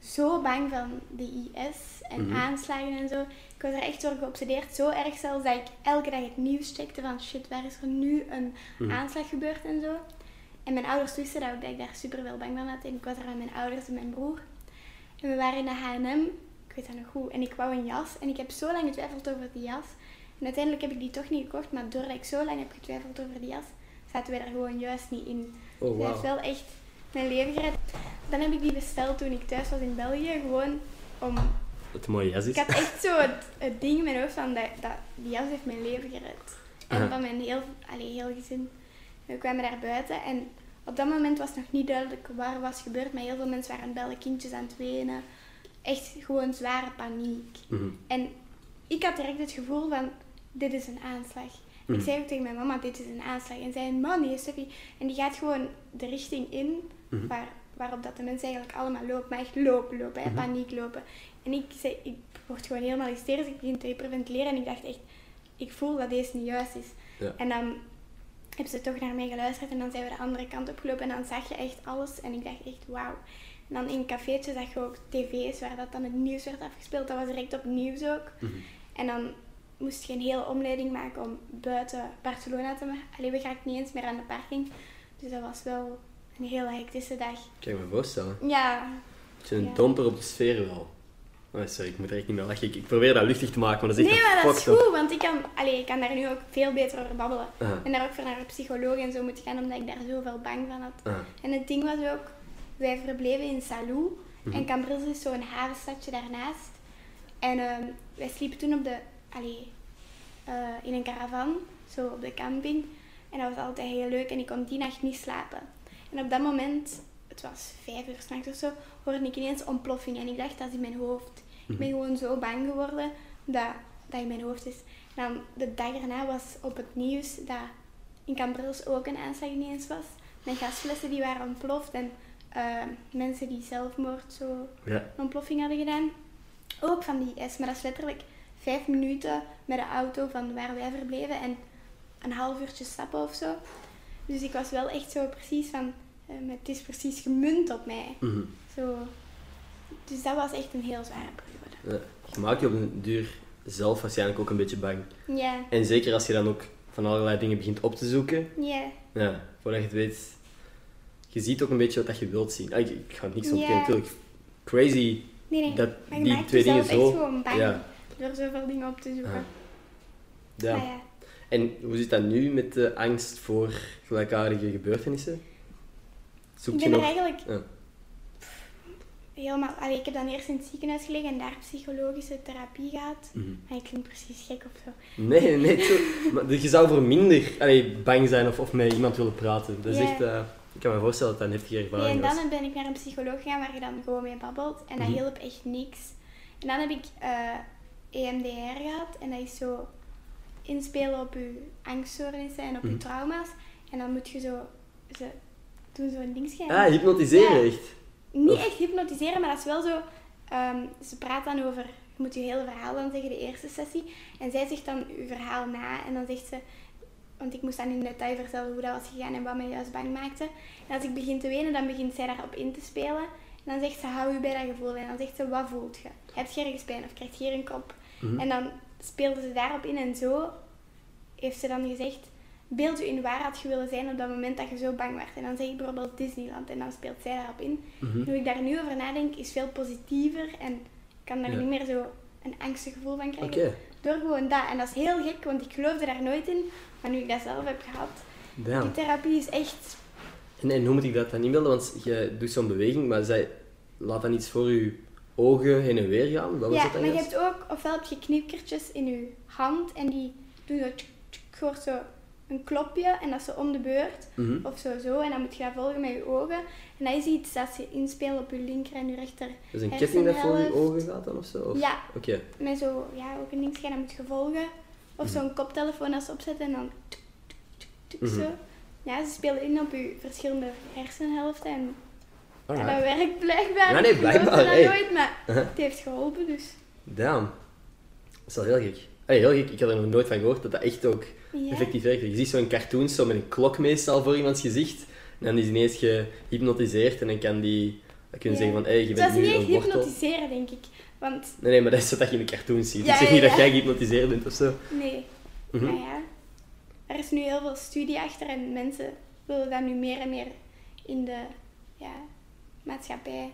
zo bang van de IS en Mhm. aanslagen en zo. Ik was er echt door geobsedeerd. Zo erg zelfs dat ik elke dag het nieuws checkte van shit, waar is er nu een Mhm. aanslag gebeurd en zo. En mijn ouders wisten dat ook, dat ik daar super veel bang van had. En ik was er met mijn ouders en mijn broer. En we waren in de H&M, ik weet dat nog goed. En ik wou een jas. En ik heb zo lang getwijfeld over die jas. En uiteindelijk heb ik die toch niet gekocht. Maar doordat ik zo lang heb getwijfeld over die jas, zaten we er gewoon juist niet in. Oh, Ze heeft wel echt mijn leven gered. Dan heb ik die besteld toen ik thuis was in België. Gewoon om... Een mooie jas Ik is. had echt zo het, het ding in mijn hoofd van dat, dat die jas heeft mijn leven gered. En van mijn heel, allee, heel gezin. We kwamen daar buiten en op dat moment was nog niet duidelijk waar was gebeurd. Maar heel veel mensen waren het bellen, kindjes aan het wenen. Echt gewoon zware paniek. Mhm. En ik had direct het gevoel van, dit is een aanslag. Mhm. Ik zei ook tegen mijn mama, dit is een aanslag. En zij, man, nee, Steffi. En die gaat gewoon de richting in Mhm. waar, waarop dat de mensen eigenlijk allemaal lopen. Maar echt lopen, lopen, hè, Mhm. paniek lopen. En ik, zei, ik word gewoon helemaal hysterisch. Ik begin te hyperventileren en ik dacht echt, ik voel dat deze niet juist is. Ja. En dan hebben ze toch naar mij geluisterd en dan zijn we de andere kant opgelopen en dan zag je echt alles. En ik dacht echt, wauw. En dan in een cafeetje zag je ook tv's waar dat dan het nieuws werd afgespeeld. Dat was direct op nieuws ook. Mhm. En dan moest je een hele omleiding maken om buiten Barcelona te maken. Alleen we geraakten niet eens meer aan de parking. Dus dat was wel een hele hectische dag. Kan je me voorstellen. Ja, Het is een Ja. domper op de sfeer wel. Oh, sorry, ik moet er echt niet meer lachen. Ik, ik probeer dat luchtig te maken, maar dat is echt nee, maar dat is goed, want ik kan, allee, ik kan daar nu ook veel beter over babbelen. Aha. En daar ook voor naar een psycholoog en zo moeten gaan, omdat ik daar zoveel bang van had. Aha. En het ding was ook, wij verbleven in Salou. Mhm. En Cambrils is zo'n havenstadje daarnaast. En ehm, wij sliepen toen op de, allee, eh, in een caravan, zo op de camping. En dat was altijd heel leuk en ik kon die nacht niet slapen. En op dat moment, het was vijf uur s'nachts of zo, hoorde ik ineens ontploffing. En ik dacht, dat is in mijn hoofd. Ik ben gewoon zo bang geworden dat dat in mijn hoofd is. En dan de dag erna was op het nieuws dat in Cambrils ook een aanslag ineens was. Met gasflessen die waren ontploft en eh, mensen die zelfmoord zo Ja. een ontploffing hadden gedaan. Ook van die IS, maar dat is letterlijk vijf minuten met de auto van waar wij verbleven en een half uurtje stappen of zo. Dus ik was wel echt zo precies van, eh, het is precies gemunt op mij. Mhm. Zo. Dus dat was echt een heel zware periode. Ja. Je maakt je op een duur zelf waarschijnlijk ook een beetje bang. Ja, En zeker als je dan ook van allerlei dingen begint op te zoeken. ja, Ja, voordat je het weet, je ziet ook een beetje wat dat je wilt zien. Ah, Ik, ik ga niks ontkennen, natuurlijk. Crazy nee, nee. dat die twee dingen zo. echt gewoon bang Ja. Door zoveel dingen op te zoeken. Ah. Ja. Maar ja. En hoe zit dat nu met de angst voor gelijkaardige gebeurtenissen? Zoek Ik je ben er nog? eigenlijk Ja. helemaal... Allee, ik heb dan eerst in het ziekenhuis gelegen en daar psychologische therapie gehad. Mhm. Maar ik klink precies gek of zo. Nee, nee, nee. Zo, maar je zou voor minder allee, bang zijn of, of met iemand willen praten. Dat is Ja. echt, eh, ik kan me voorstellen dat dat een heftige Nee, ervaring en was. dan ben ik naar een psycholoog gegaan waar je dan gewoon mee babbelt. En dat Mhm. hielp echt niks. En dan heb ik eh, EMDR gehad. En dat is zo inspelen op je angststoornissen en op je Mhm. trauma's. En dan moet je zo... Ze doen zo'n ding Ah, hypnotiseren Ja. echt. Niet echt hypnotiseren, maar dat is wel zo... ehm, ze praat dan over... Je moet je hele verhaal dan zeggen, de eerste sessie. En zij zegt dan je verhaal na. En dan zegt ze... Want ik moest dan in detail vertellen hoe dat was gegaan en wat mij juist bang maakte. En als ik begin te wenen, dan begint zij daarop in te spelen. En dan zegt ze, hou je bij dat gevoel. En dan zegt ze, wat voelt je? Heb je ergens pijn of krijg je hier een kop? Mhm. En dan speelde ze daarop in. En zo heeft ze dan gezegd, beeld je in waar had je willen zijn op dat moment dat je zo bang werd. En dan zeg ik bijvoorbeeld Disneyland. En dan speelt zij daarop in. En hoe ik daar nu over nadenk, is veel positiever. En ik kan daar Ja. niet meer zo een angstig gevoel van Oké. krijgen. Door gewoon dat. En dat is heel gek, want ik geloofde daar nooit in. Maar nu ik dat zelf heb gehad, Damn. die therapie is echt... En, en hoe moet ik dat dan inbeelden? Want je doet zo'n beweging, maar zij laat dan iets voor je ogen heen en weer gaan. Wat was ja, dat dan maar je hebt ook, ofwel heb je knipkertjes in je hand en die doen zo... tsk, tsk, Je hoort zo een klopje en dat is zo om de beurt. Mhm. Of zo, zo. En dan moet je dat volgen met je ogen. En dat is iets dat ze inspelen op je linker en je rechter Dat is een ketting dat voor je ogen gaat dan of zo? Of? Ja, Oké. met zo, ja, ook een ding dat moet je volgen. Of Mhm. zo'n koptelefoon als ze opzetten en dan tuk, tuk, tuk, tuk, Mhm. zo. Ja, ze spelen in op je verschillende hersenhelften en ja, Alright. dat werkt blijkbaar. Ja, nee, Ik blijkbaar, dat hey. nooit, maar Uh-huh. het heeft geholpen, dus Damn. Dat is wel heel gek. Hey, heel gek. Ik had er nog nooit van gehoord dat dat echt ook ja. effectief werkt. Je ziet zo in cartoons zo met een klok meestal voor iemands gezicht. En dan is ineens gehypnotiseerd en dan kan die dan kunnen Ja. zeggen van, hé, hey, je bent was nu niet echt een wortel. hypnotiseren, denk ik. Want, Nee, nee, maar dat is wat je in de cartoons ziet. Ja, ik zeg niet dat jij gehypnotiseerd bent of zo. nee. Mhm. Maar ja, er is nu heel veel studie achter en mensen willen dat nu meer en meer in de ja, maatschappij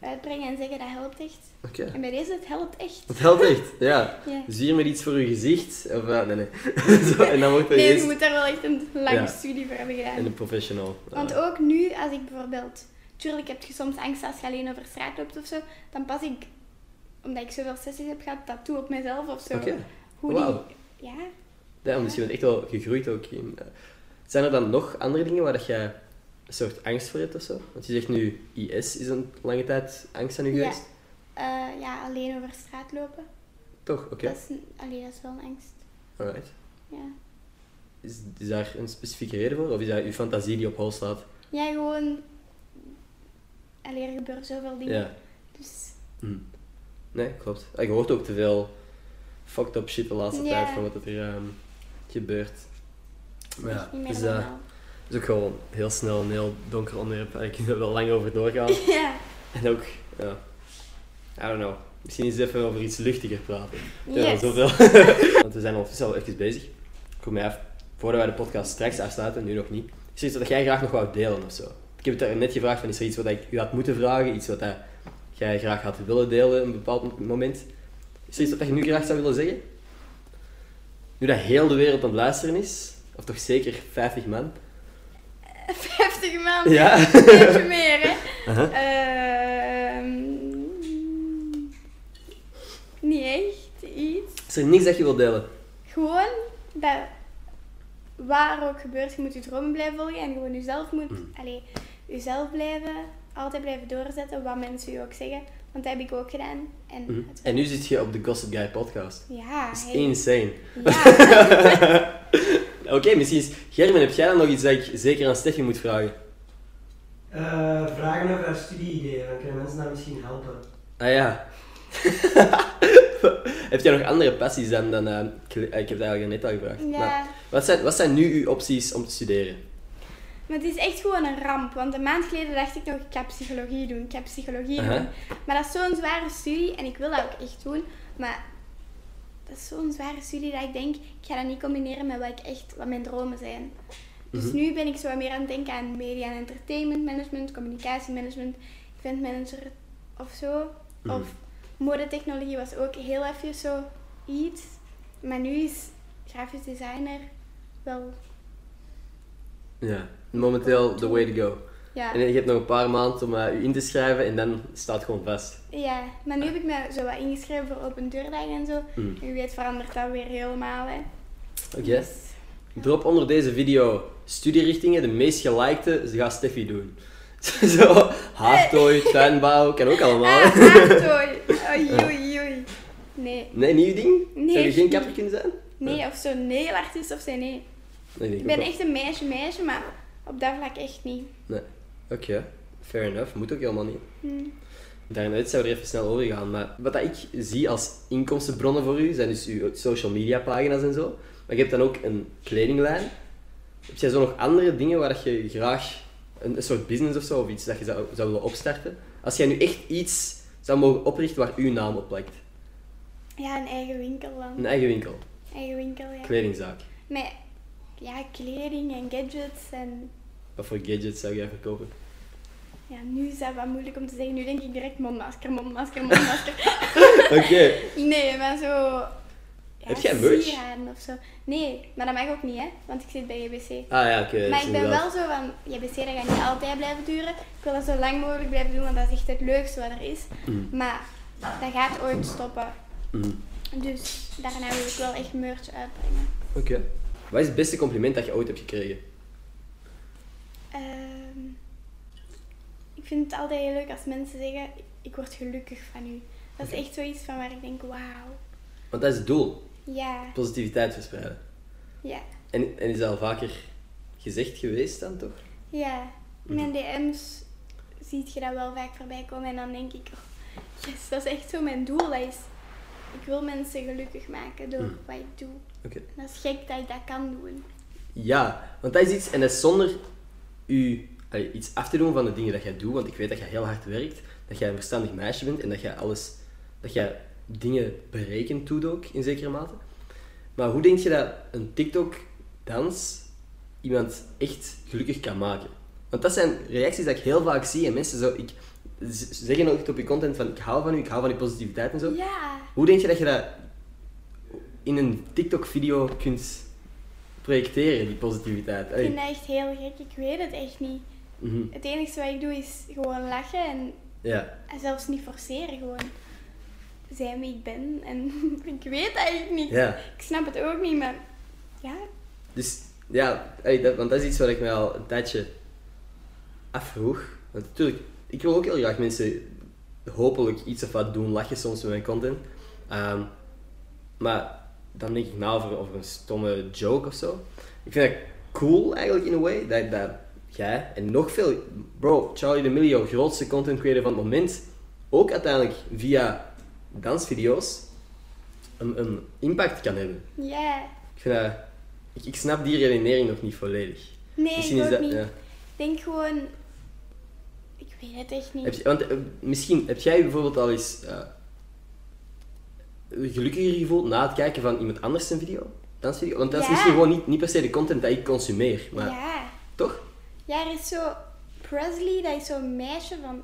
uitbrengen en zeggen dat helpt echt. Oké. En bij deze, het helpt echt. Dat helpt echt, ja. Ja. Zie je met iets voor je gezicht? Of, ah, nee, nee. zo, en dan wordt er Nee, je moet daar wel echt een lange Ja. studie voor hebben gedaan. En een professional. Want ook nu, als ik bijvoorbeeld... Tuurlijk heb je soms angst als je alleen over straat loopt of zo. Dan pas ik, omdat ik zoveel sessies heb gehad, dat toe op mezelf of zo. Oké. Hoe die... Ja, Ja, je bent echt wel gegroeid ook. In. Zijn er dan nog andere dingen waar dat jij een soort angst voor hebt of zo? Want je zegt nu, IS is een lange tijd angst aan u Ja. geweest. eh, ja alleen over straat lopen. Toch? Oké. Dat, is, een- allee, dat is wel een angst. Alright. Ja. Is, is daar een specifieke reden voor? Of is dat uw fantasie die op hol staat? ja, gewoon... Allee, er gebeuren zoveel dingen. Ja. Dus Hm. Nee, klopt. Ah, Je hoort ook te veel fucked up shit de laatste Ja. tijd van wat er ehm, gebeurt. Maar ja, meer dus, normaal. Is ook gewoon heel snel een heel donker onderwerp. Ik kan er wel lang over doorgaan. Ja. En ook, ja, I don't know. Misschien eens even over iets luchtiger praten. Ja, zoveel. Want we zijn ondertussen al even bezig. Ik kom mij af, voordat wij de podcast straks afsluiten, nu nog niet. Is er iets wat jij graag nog wou delen of zo? Ik heb het net gevraagd van, is er iets wat ik u had moeten vragen? Iets wat dat jij graag had willen delen op een bepaald moment? Is er iets wat je nu graag zou willen zeggen? Nu dat heel de wereld aan het luisteren is, of toch zeker 50 man. 50 man. Ja. Beetje meer, hè. Ehm, niet echt iets. Is er niks dat je wilt delen? Gewoon dat waar ook gebeurt, je moet je dromen blijven volgen en gewoon jezelf moet, Mm. allee, jezelf blijven, altijd blijven doorzetten, wat mensen je ook zeggen. Want dat heb ik ook gedaan. En, het- En nu zit je op de Gossip Guy podcast. ja, Dat is hey. insane. ja. Oké, misschien is... Gerben, heb jij dan nog iets dat ik zeker aan Steffi moet vragen? Eh, vragen over haar studie-ideeën, dan kunnen mensen daar misschien helpen. Ah ja. heb jij nog andere passies dan... dan eh, ik heb het eigenlijk net al gevraagd. Maar ja. wat, zijn, wat zijn nu uw opties om te studeren? Maar het is echt gewoon een ramp. Want een maand geleden dacht ik nog, ik ga psychologie doen. Ik ga psychologie doen. Maar dat is zo'n zware studie en ik wil dat ook echt doen. Maar dat is zo'n zware studie dat ik denk, ik ga dat niet combineren met wat, ik echt, wat mijn dromen zijn. Dus Mhm. nu ben ik zo meer aan het denken aan media en entertainment management, communicatiemanagement, event manager of zo. Mhm. Of modetechnologie was ook heel even zo iets. Maar nu is grafisch designer wel, Ja. Momenteel the way to go. Ja. En je hebt nog een paar maanden om eh, je in te schrijven en dan staat het gewoon vast. Ja, maar nu heb ik me zo wat ingeschreven voor open deurdagen en zo. Mm. En wie weet verandert dat weer helemaal, hè. Oké. Dus, Drop onder deze video studierichtingen, de meest gelikte, ze gaat Steffi doen. Zo, haartooi, tuinbouw, kan ook allemaal. Ah, aardtooi. Oei, oei. Nee. Nee, nieuw ding? Nee. Zou je geen kapper kunnen zijn? Nee, of zo nee, artiest of zo, nee. Nee, Ik ben echt een meisje, meisje, maar op dat vlak echt niet. Nee. Oké, fair enough. Moet ook helemaal niet. Hm. Daarnet zou er even snel over gaan, maar wat dat ik zie als inkomstenbronnen voor u, zijn dus uw social media pagina's en zo. Maar je hebt dan ook een kledinglijn. Heb jij zo nog andere dingen waar dat je graag een, een soort business of zo, of iets dat je zou, zou willen opstarten? Als jij nu echt iets zou mogen oprichten waar uw naam op plakt. Ja, een eigen winkel dan. Een eigen winkel, Eigen winkel, ja. kledingzaak. Met ja, kleding en gadgets en... Wat voor gadgets zou jij verkopen? Ja, nu is dat wat moeilijk om te zeggen. Nu denk ik direct mondmasker, mondmasker, mondmasker. Oké. Nee, maar zo. Ja, Heb jij merch? of zo. Nee, maar dat mag ook niet, hè? Want ik zit bij JBC. Ah ja, oké. maar ik ben wel zo van, JBC dat gaat niet altijd blijven duren. Ik wil dat zo lang mogelijk blijven doen, want dat is echt het leukste wat er is. Mm. Maar dat gaat ooit stoppen. Mhm. Dus daarna wil ik wel echt merch uitbrengen. Oké. Wat is het beste compliment dat je ooit hebt gekregen? Ehm, ik vind het altijd heel leuk als mensen zeggen, ik word gelukkig van u. Dat is echt zoiets van waar ik denk, wauw. Want dat is het doel. Ja, Positiviteit verspreiden. ja, En, en is dat al vaker gezegd geweest dan toch? ja. In mijn DM's ziet je dat wel vaak voorbij komen en dan denk ik, oh, yes, dat is echt zo mijn doel. Dat is, ik wil mensen gelukkig maken door Mm. wat ik doe. Oké. En dat is gek dat ik dat kan doen. Ja, want dat is iets, en dat is zonder u allee, iets af te doen van de dingen dat jij doet, want ik weet dat jij heel hard werkt, dat jij een verstandig meisje bent en dat jij alles, dat jij dingen berekend doet ook, in zekere mate. Maar hoe denk je dat een TikTok-dans iemand echt gelukkig kan maken? Want dat zijn reacties dat ik heel vaak zie en mensen zo, ik, zeggen ook op je content van ik hou van u, ik hou van je positiviteit en zo. Ja, Hoe denk je dat je dat in een TikTok-video kunt projecteren, die positiviteit? ik vind dat echt heel gek. Ik weet het echt niet. Mhm. Het enige wat ik doe is gewoon lachen en Ja, En zelfs niet forceren, gewoon zijn wie ik ben. En ik weet eigenlijk niet. ja. Ik snap het ook niet, maar ja. Dus ja, want dat is iets wat ik mij al een tijdje afvroeg. Want natuurlijk, ik wil ook heel graag mensen hopelijk iets of wat doen lachen soms met mijn content. Ehm, maar dan denk ik na over, over een stomme joke of zo. Ik vind dat cool eigenlijk in a way, dat, dat jij en nog veel, bro, Charlie D'Amelio, grootste content creator van het moment, ook uiteindelijk via dansvideo's een, een impact kan hebben. Ja. Ik, vind dat, ik, ik snap die redenering nog niet volledig. Nee, Misschien ik is ook dat, niet. ja. Ik denk gewoon... Ik weet het echt niet. Heb je, want eh, misschien heb jij bijvoorbeeld al eens eh, gelukkiger gevoeld na het kijken van iemand anders zijn video? Dansvideo? Want dat is Ja. misschien gewoon niet, niet per se de content dat ik consumeer, maar Ja. toch? Ja, er is zo Presley, dat is zo'n meisje van,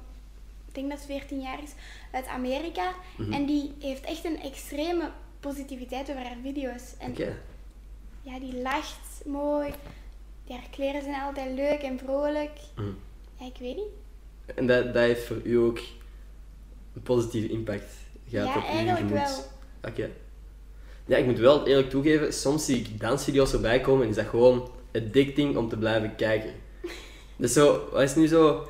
ik denk dat ze 14 jaar is, uit Amerika. Mhm. En die heeft echt een extreme positiviteit over haar video's. En ja, die lacht mooi. Die haar kleren zijn altijd leuk en vrolijk. Mhm. Ja, ik weet niet. En dat, dat heeft voor u ook een positieve impact gehad Ja, op uw eigenlijk gemoed? wel. Oké. Ja, ik moet wel eerlijk toegeven, soms zie ik dansvideo's voorbij komen en is dat gewoon addicting om te blijven kijken. Dus zo, wat is nu zo?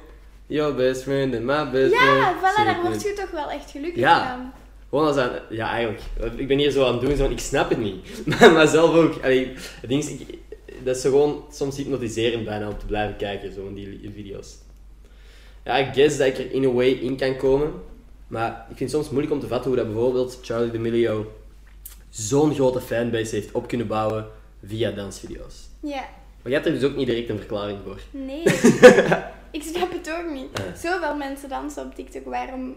Your best friend and my best friend. Ja, voilà, daar word je toch wel echt gelukkig Ja. van. Gewoon als aan, ja eigenlijk, ik ben hier zo aan het doen, zo, ik snap het niet. Maar, maar zelf ook, allee, het ding is, ik, dat is zo gewoon soms hypnotiserend bijna om te blijven kijken, zo van die video's. Ja, ik guess dat ik er in a way in kan komen, maar ik vind het soms moeilijk om te vatten hoe dat bijvoorbeeld Charlie D'Amelio zo'n grote fanbase heeft op kunnen bouwen via dansvideo's. Ja, Maar je hebt er dus ook niet direct een verklaring voor. nee. ik snap het ook niet. Ja. Zoveel mensen dansen op TikTok, waarom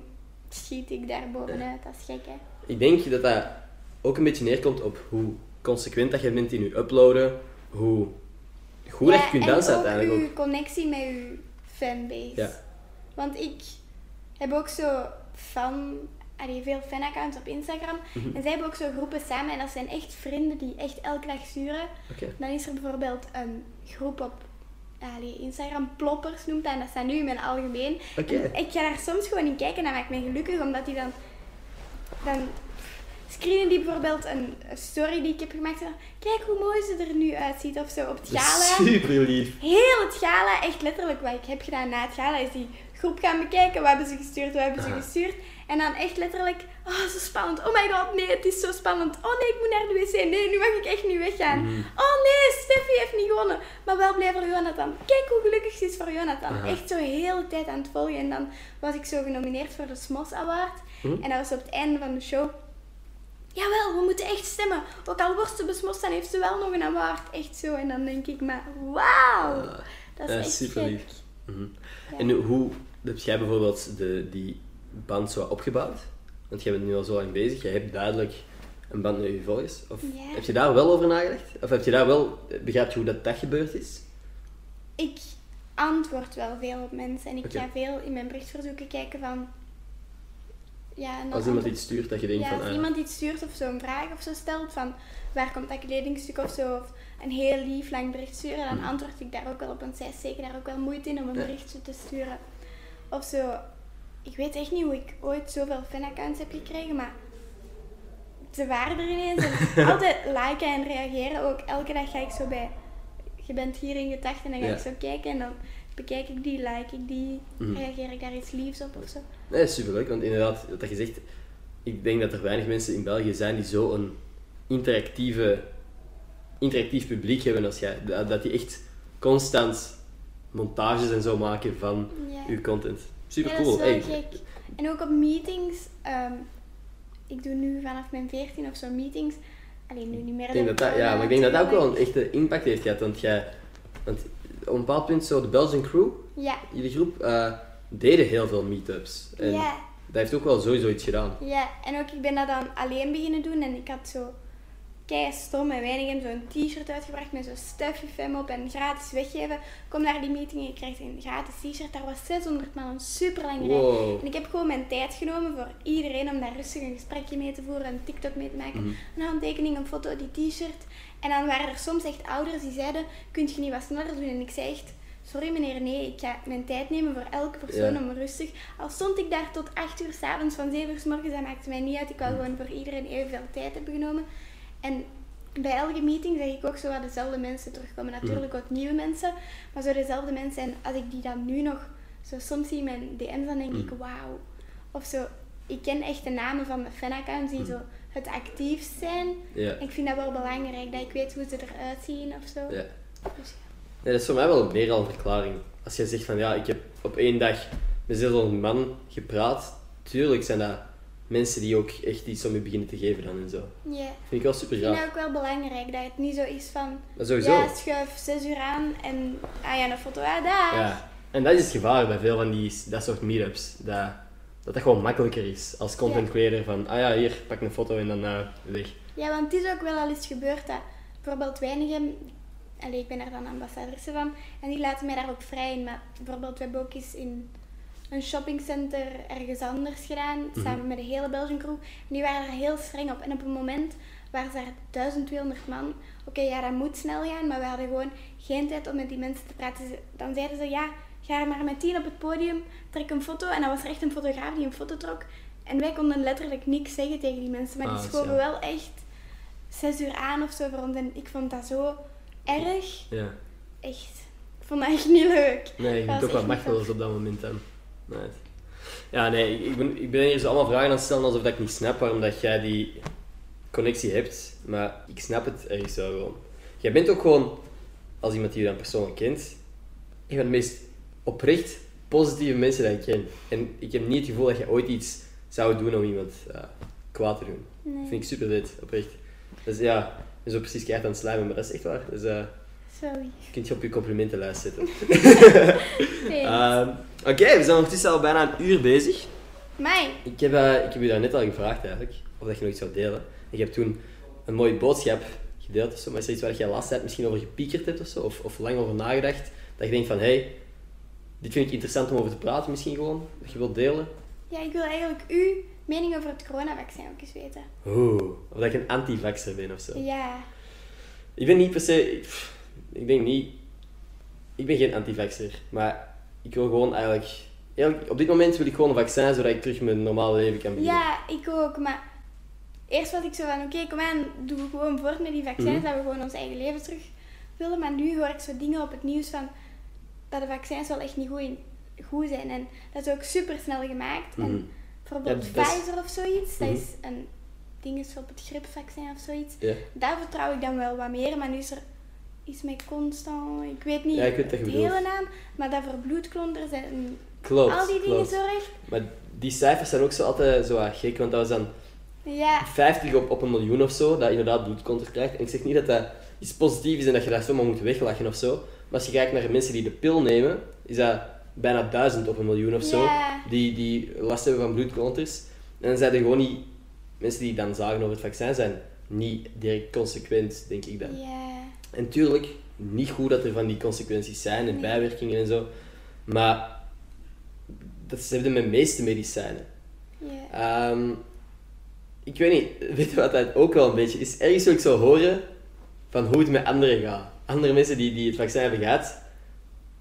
schiet ik daar bovenuit? Dat is gek, hè? Ik denk dat dat ook een beetje neerkomt op hoe consequent dat je bent in je uploaden, hoe goed dat je kunt dansen en ook uiteindelijk ook. uw connectie met uw fanbase. Ja. Want ik heb ook zo fan, allee, veel fanaccounts op Instagram. Mhm. En zij hebben ook zo groepen samen. En dat zijn echt vrienden die echt elke dag sturen. Dan is er bijvoorbeeld een groep op allee, Instagram, ploppers noemt dat. En dat staat nu in mijn algemeen. Ik ga daar soms gewoon in kijken en dat maakt me gelukkig. Omdat die dan... Dan screenen die bijvoorbeeld een story die ik heb gemaakt. Kijk hoe mooi ze er nu uitziet of zo op het gala. Super lief. Heel het gala, echt letterlijk wat ik heb gedaan na het gala, is die groep gaan bekijken. Wat hebben ze gestuurd, wat hebben ze gestuurd. En dan echt letterlijk, oh zo spannend. Oh my god, nee, het is zo spannend. Oh nee, ik moet naar de wc. Nee, nu mag ik echt niet weggaan. Mhm. Oh nee, Steffi heeft niet gewonnen. Maar wel blij voor Jonathan. Kijk hoe gelukkig ze is voor Jonathan. Echt zo heel de tijd aan het volgen. En dan was ik zo genomineerd voor de Smos Award. Mhm. En dat was op het einde van de show. Jawel, we moeten echt stemmen. Ook al wordt ze besmost, dan heeft ze wel nog een award. Echt zo. En dan denk ik maar, wauw. Ah, dat is echt super lief. Ja. En hoe heb jij bijvoorbeeld de, die band zo opgebouwd? Want jij bent nu al zo lang bezig, jij hebt duidelijk een band met je volgers. Of Ja. heb je daar wel over nagedacht? Of heb je daar wel, begrijp je hoe dat, dat gebeurd is? Ik antwoord wel veel op mensen. En ik ga veel in mijn berichtverzoeken kijken van... Ja, Als iemand antwoord- iets stuurt dat je denkt Ja, van... als ah, iemand iets stuurt of zo een vraag of zo stelt van waar komt dat kledingstuk of zo, of een heel lief lang bericht sturen, dan Mhm. antwoord ik daar ook wel op, want zij steken daar ook wel moeite in om een berichtje te sturen. Of zo, ik weet echt niet hoe ik ooit zoveel fanaccounts heb gekregen, maar ze waren er ineens. En altijd liken en reageren ook. Elke dag ga ik zo bij, je bent hier in gedachten en dan ga Ja. ik zo kijken en dan bekijk ik die, like ik die, Mhm. reageer ik daar iets liefs op of zo. Nee, dat is superleuk, want inderdaad, dat je zegt, ik denk dat er weinig mensen in België zijn die zo'n interactieve, interactief publiek hebben als jij. Dat die echt constant montages en zo maken van Ja. uw content. Super Ja, cool. dat is wel Hey, gek. En ook op meetings. ehm, ik doe nu vanaf mijn 14 of zo meetings. Alleen nu niet meer. ik denk dat dat, ja, maar ik denk dat dat ook wel een echte impact heeft gehad, want jij, want op een bepaald punt zo de Belgian crew, Ja, jullie groep, eh, deden heel veel meetups. En ja, dat heeft ook wel sowieso iets gedaan. ja. En ook ik ben dat dan alleen beginnen doen. En ik had zo kei stom en weinig zo'n t-shirt uitgebracht met zo'n Steffi Fem op en gratis weggeven. Kom naar die meeting en je krijgt een gratis t-shirt. Daar was 600 man, een super lang rij. Wow. En ik heb gewoon mijn tijd genomen voor iedereen om daar rustig een gesprekje mee te voeren, een TikTok mee te maken. Mhm. Een handtekening, een foto, die t-shirt. En dan waren er soms echt ouders die zeiden, kunt je niet wat sneller doen? En ik zei echt, sorry meneer, nee, ik ga mijn tijd nemen voor elke persoon Ja. om rustig. Al stond ik daar tot 8 uur s'avonds, van 7 uur s morgens, dat maakte mij niet uit. Ik wou Mhm. gewoon voor iedereen evenveel tijd hebben genomen. En bij elke meeting zeg ik ook zo wat dezelfde mensen terugkomen. Mhm. Natuurlijk ook nieuwe mensen, maar zo dezelfde mensen. En als ik die dan nu nog zo soms zie in mijn DM's, dan denk ik, Mhm. wauw. Of zo, ik ken echt de namen van mijn fanaccounts die zo het actiefst zijn. Ja. Ik vind dat wel belangrijk, dat ik weet hoe ze eruit zien of zo. Ja. Dus ja. Nee, dat is voor mij wel meer al een verklaring. Als jij zegt van ja, ik heb op één dag met zo'n man gepraat, tuurlijk zijn dat mensen die ook echt iets om je beginnen te geven dan en zo. Ja. Vind ik wel super Ik vind gaaf. dat ook wel belangrijk, dat het niet zo is van... Sowieso. Ja, schuif zes uur aan en... Ah ja, een foto, ah, daar. Ja. En dat is het gevaar bij veel van die, dat soort meetups. Dat, dat dat gewoon makkelijker is als content creator van, ah ja, hier, pak een foto en dan eh, weg. Ja, want het is ook wel al eens gebeurd dat bijvoorbeeld weinigen, allee, ik ben er dan ambassadrice van, en die laten mij daar ook vrij in. Maar bijvoorbeeld, we hebben ook eens in een shoppingcenter ergens anders gedaan, samen met de hele Belgian crew. En die waren er heel streng op. En op een moment waren ze er 1200 man. Oké, ja, dat moet snel gaan, maar we hadden gewoon geen tijd om met die mensen te praten. Dan zeiden ze, ja, ga er maar met tien op het podium, trek een foto. En dan was er echt een fotograaf die een foto trok. En wij konden letterlijk niks zeggen tegen die mensen, maar Ah, die dat is schoven wel echt zes uur aan of zo voor ons. En ik vond dat zo erg. Ja. Echt. Ik vond dat echt niet leuk. Nee, je Dat bent ook wat machteloos op dat moment dan. Nee. Ja, nee, ik ben, ik ben hier zo allemaal vragen aan het stellen alsof dat ik niet snap waarom dat jij die connectie hebt. Maar ik snap het ergens wel gewoon. Jij bent ook gewoon, als iemand die je dan persoonlijk kent, een van de meest oprecht positieve mensen dat ik ken. En ik heb niet het gevoel dat je ooit iets zou doen om iemand eh, kwaad te doen. Nee. Dat vind ik super vet, oprecht. Dus ja, zo precies keihard aan het slijmen, maar dat is echt waar. Dus eh Sorry. kun je op je complimentenlijst zetten. Ehm, Oké, we zijn ondertussen al bijna een uur bezig. Mij. Ik heb, eh, ik heb je daar net al gevraagd eigenlijk, of dat je nog iets zou delen. Ik heb toen een mooie boodschap gedeeld of zo, maar is er iets waar je laatst tijd misschien over gepiekerd hebt of zo, of, of lang over nagedacht, dat je denkt van, hé, hey, dit vind ik interessant om over te praten misschien gewoon, dat je wilt delen? Ja, ik wil eigenlijk uw mening over het coronavaccin ook eens weten. Oeh, of dat ik een anti-vaxxer ben of zo. Ja. Ik ben niet per se, ik denk niet, ik ben geen anti-vaxxer, maar ik wil gewoon eigenlijk, eigenlijk, op dit moment wil ik gewoon een vaccin zodat ik terug mijn normale leven kan beginnen. Ja, ik ook. Maar eerst was ik zo van, oké, kom aan, doe gewoon voort met die vaccins, Mhm. dat we gewoon ons eigen leven terug willen. Maar nu hoor ik zo dingen op het nieuws van, dat de vaccins wel echt niet goed, in, goed zijn. En dat is ook super snel gemaakt. Mhm. En bijvoorbeeld Ja, dat is- Pfizer of zoiets, dat Mhm. is een ding is op het gripvaccin of zoiets. Daar vertrouw ik dan wel wat meer, maar nu is er iets met constant, ik weet niet Ja, ik weet wat je de bedoelt. hele naam, maar dat voor bloedklonters en Klopt, al die dingen zorgt. Maar die cijfers zijn ook zo altijd zo gek, want dat was dan Ja, 50 op, op een miljoen of zo, dat inderdaad bloedcontact krijgt. En ik zeg niet dat dat iets positiefs is en dat je dat zomaar moet weglachen of zo. Maar als je kijkt naar de mensen die de pil nemen, is dat bijna 1000 op een miljoen of zo, Ja. die, die last hebben van bloedklonters. En dan zijn er gewoon niet, mensen die dan zagen over het vaccin zijn, niet direct consequent, denk ik dan. ja. En tuurlijk, niet goed dat er van die consequenties zijn en bijwerkingen en zo. Maar dat ze hebben met de meeste medicijnen. Ehm, ik weet niet, weet je wat dat ook wel een beetje is? Ergens wil ik zo horen van hoe het met anderen gaat. Andere mensen die, die het vaccin hebben gehad,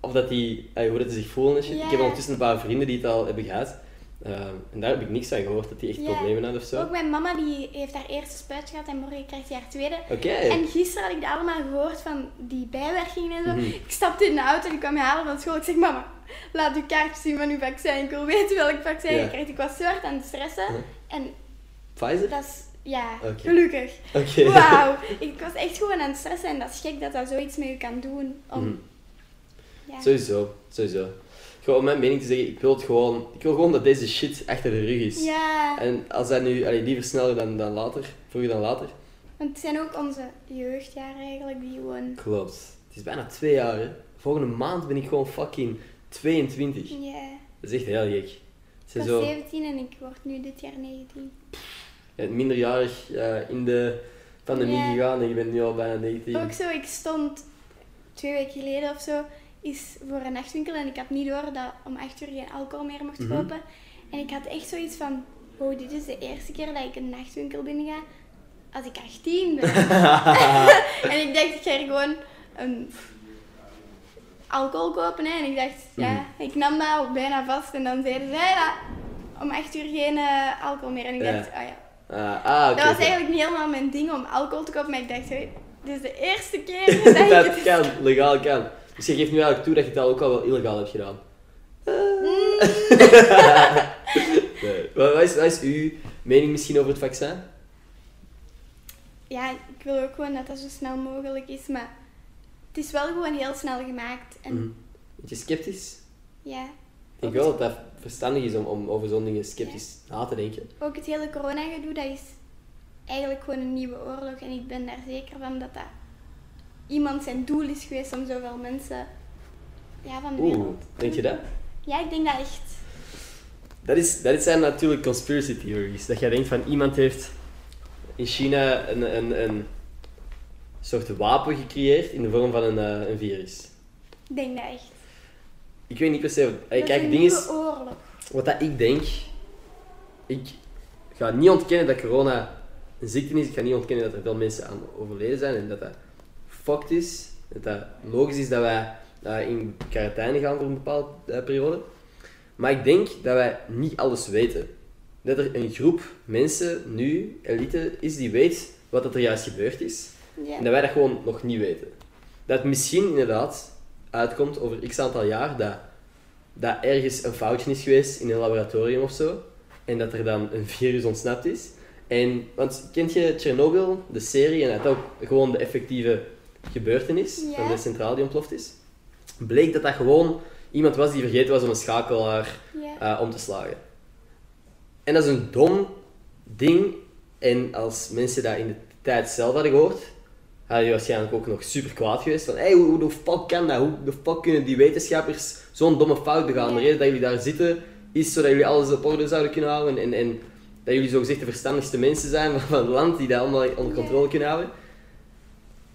of dat die, eh, hoe dat die zich voelen en shit. Ja. Ik heb ondertussen een paar vrienden die het al hebben gehad. Ehm, en daar heb ik niks van gehoord, dat die echt Ja. problemen hadden of zo. Ook mijn mama die heeft haar eerste spuit gehad en morgen krijgt ze haar tweede. Oké. En gisteren had ik dat allemaal gehoord van die bijwerkingen en zo. Mhm. Ik stapte in de auto en ik kwam je halen van school. Ik zeg, mama, laat uw kaartje zien van uw vaccin. Ik wil weten welk vaccin Ja. je krijgt. Ik was zo hard aan het stressen. En Pfizer? dat is, ja, gelukkig. Oké. Wauw. Ik was echt gewoon aan het stressen en dat is gek dat dat zoiets met u kan doen. Om, Mhm. ja. Sowieso, sowieso. Gewoon mijn mening te zeggen, ik wil het gewoon, ik wil gewoon dat deze shit achter de rug is. ja, En als dat nu, allee, liever sneller dan, dan later, vroeger dan later. want het zijn ook onze jeugdjaren eigenlijk die gewoon... Klopt. Het is bijna twee jaar, hè. Volgende maand ben ik gewoon fucking 22. Ja. Dat is echt heel gek. Ik was zo 17 en ik word nu dit jaar 19. ja, minderjarig eh, in de pandemie Ja. gegaan en je bent nu al bijna 19. Ook zo, ik stond twee weken geleden of zo is voor een nachtwinkel en ik had niet door dat om 8 uur geen alcohol meer mocht Mhm. kopen. En ik had echt zoiets van, oh, dit is de eerste keer dat ik een nachtwinkel binnen ga als ik 18 ben. en ik dacht, ik ga hier gewoon een alcohol kopen. Hè. En ik dacht, ja, ik nam dat bijna vast. En dan zeiden ze, ja, om 8 uur geen eh, alcohol meer. En ik Ja. dacht, oh ja. Ah, ah. Dat was eigenlijk niet helemaal mijn ding om alcohol te kopen, maar ik dacht, dit is de eerste keer dat ik dat het... kan, legaal kan. Dus je geeft nu eigenlijk toe dat je het al ook al wel illegaal hebt gedaan. Mm. nee. Wat, wat is, wat is uw mening misschien over het vaccin? Ja, ik wil ook gewoon dat dat zo snel mogelijk is, maar het is wel gewoon heel snel gemaakt. En Mhm. Beetje sceptisch? ja, Ik wel dat dat verstandig is om, om over zo'n dingen sceptisch na te denken. ook het hele corona-gedoe, dat is eigenlijk gewoon een nieuwe oorlog. En ik ben daar zeker van dat dat iemand zijn doel is geweest om zoveel mensen ja, van de Oeh, wereld. denk je dat? Ja, ik denk dat echt. Dat, is, dat zijn natuurlijk conspiracy theories. Dat jij denkt van iemand heeft in China een, een, een soort wapen gecreëerd in de vorm van een, eh, een virus. Ik denk dat echt. Ik weet niet per se. Dat kijk, het ding is, oorlog. wat dat ik denk, ik ga niet ontkennen dat corona een ziekte is. Ik ga niet ontkennen dat er veel mensen aan overleden zijn en dat dat fucked is. Dat dat logisch is dat wij in quarantaine gaan voor een bepaalde eh, periode. Maar ik denk dat wij niet alles weten. Dat er een groep mensen nu, elite, is die weet wat er juist gebeurd is. En dat wij dat gewoon nog niet weten. Dat misschien inderdaad uitkomt over x aantal jaar dat, dat ergens een foutje is geweest in een laboratorium of zo. En dat er dan een virus ontsnapt is. En, want kent je Chernobyl, de serie, en dat ook gewoon de effectieve gebeurtenis Ja. van de centrale die ontploft is? Bleek dat dat gewoon iemand was die vergeten was om een schakelaar Ja. eh, om te slagen. En dat is een dom ding. En als mensen dat in de tijd zelf hadden gehoord, hadden die waarschijnlijk ook nog super kwaad geweest. Van, hey, hoe, hoe de fuck kan dat? Hoe de fuck kunnen die wetenschappers zo'n domme fout begaan? De reden dat jullie daar zitten, is zodat jullie alles op orde zouden kunnen houden. En, en dat jullie zogezegd de verstandigste mensen zijn van, het land, die dat allemaal onder controle kunnen houden.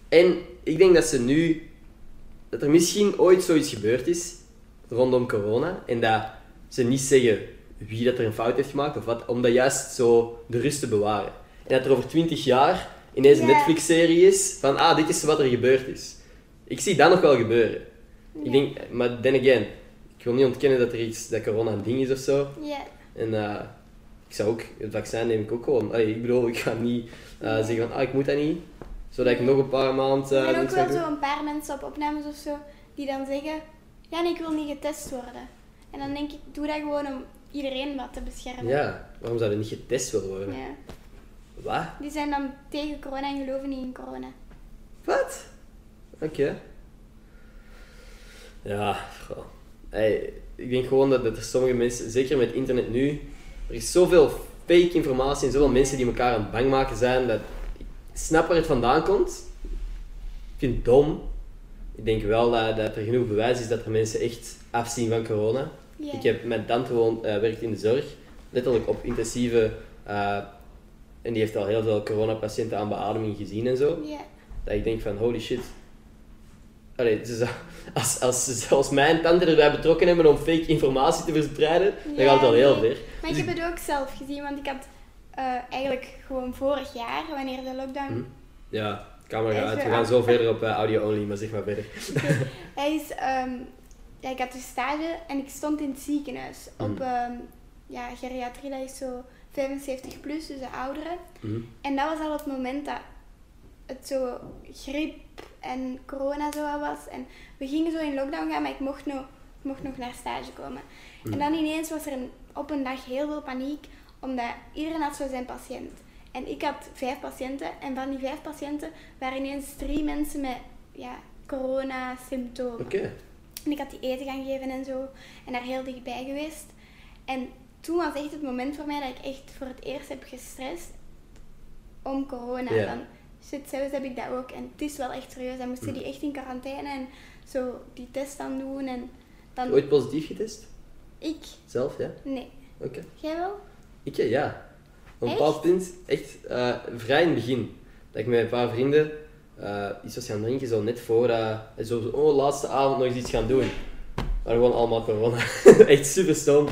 En ik denk dat ze nu, dat er misschien ooit zoiets gebeurd is rondom corona. En dat ze niet zeggen wie dat er een fout heeft gemaakt of wat, om dat juist zo de rust te bewaren. En dat er over 20 jaar ineens een. Netflix-serie is van, ah, dit is wat er gebeurd is. Ik zie dat nog wel gebeuren. Ik denk, maar then again, ik wil niet ontkennen dat er iets, dat corona een ding is of zo. Ja. En eh, ik zou ook, het vaccin neem ik ook gewoon. Allee, ik bedoel, ik ga niet eh, zeggen van, ah, ik moet dat niet. Zodat ik nog een paar maanden Er zijn ook niks mag wel zo een paar mensen op opnames of zo die dan zeggen: Ja, nee, ik wil niet getest worden. En dan denk ik: Doe dat gewoon om iedereen wat te beschermen. Ja, waarom zou er niet getest willen worden? Ja. Wat? Die zijn dan tegen corona en geloven niet in corona. Wat? Oké. Ja, goh. Hey, ik denk gewoon dat, dat er sommige mensen, zeker met internet nu, er is zoveel fake informatie en zoveel mensen die elkaar aan bang maken zijn, dat snap waar het vandaan komt. Ik vind het dom. Ik denk wel dat, dat er genoeg bewijs is dat er mensen echt afzien van corona. Ik heb mijn tante woont, eh, werkt in de zorg, letterlijk op intensieve, eh, en die heeft al heel veel coronapatiënten aan beademing gezien en zo dat ik denk van holy shit. Allee, dus als, als ze zelfs mijn tante erbij betrokken hebben om fake informatie te verspreiden, dan Ja, gaat het al heel ver. Maar Dus ik heb het ook zelf gezien, want ik had eh, eigenlijk gewoon vorig jaar, wanneer de lockdown. Hm. Ja, camera gaat uit. We gaan zo verder op eh, audio only, maar zeg maar verder. Hij is, ehm, ja, ik had een stage en ik stond in het ziekenhuis op Mhm. ehm, ja, geriatrie, dat is zo 75 plus, dus de ouderen. Mhm. En dat was al het moment dat het zo griep en corona zo was. En we gingen zo in lockdown gaan, maar ik mocht nog, ik mocht nog naar stage komen. Mhm. En dan ineens was er een, op een dag heel veel paniek, omdat iedereen had zo zijn patiënt. En ik had vijf patiënten en van die vijf patiënten waren ineens drie mensen met ja, corona-symptomen. Oké. En ik had die eten gaan geven en zo. En daar heel dichtbij geweest. En toen was echt het moment voor mij dat ik echt voor het eerst heb gestrest om corona. Ja. Van, shit, zelfs heb ik dat ook. En het is wel echt serieus. Dan moesten die echt in quarantaine en zo die test dan doen. En dan... Ooit positief getest? Ik? Zelf, ja? Nee. Oké. Jij wel? Ik, eh, ja. Op een bepaald punt, echt eh, vrij in het begin, dat ik met een paar vrienden eh, iets was gaan drinken, zo net voor, eh, zo, oh, laatste avond nog eens iets gaan doen. Maar gewoon allemaal corona. echt super stom.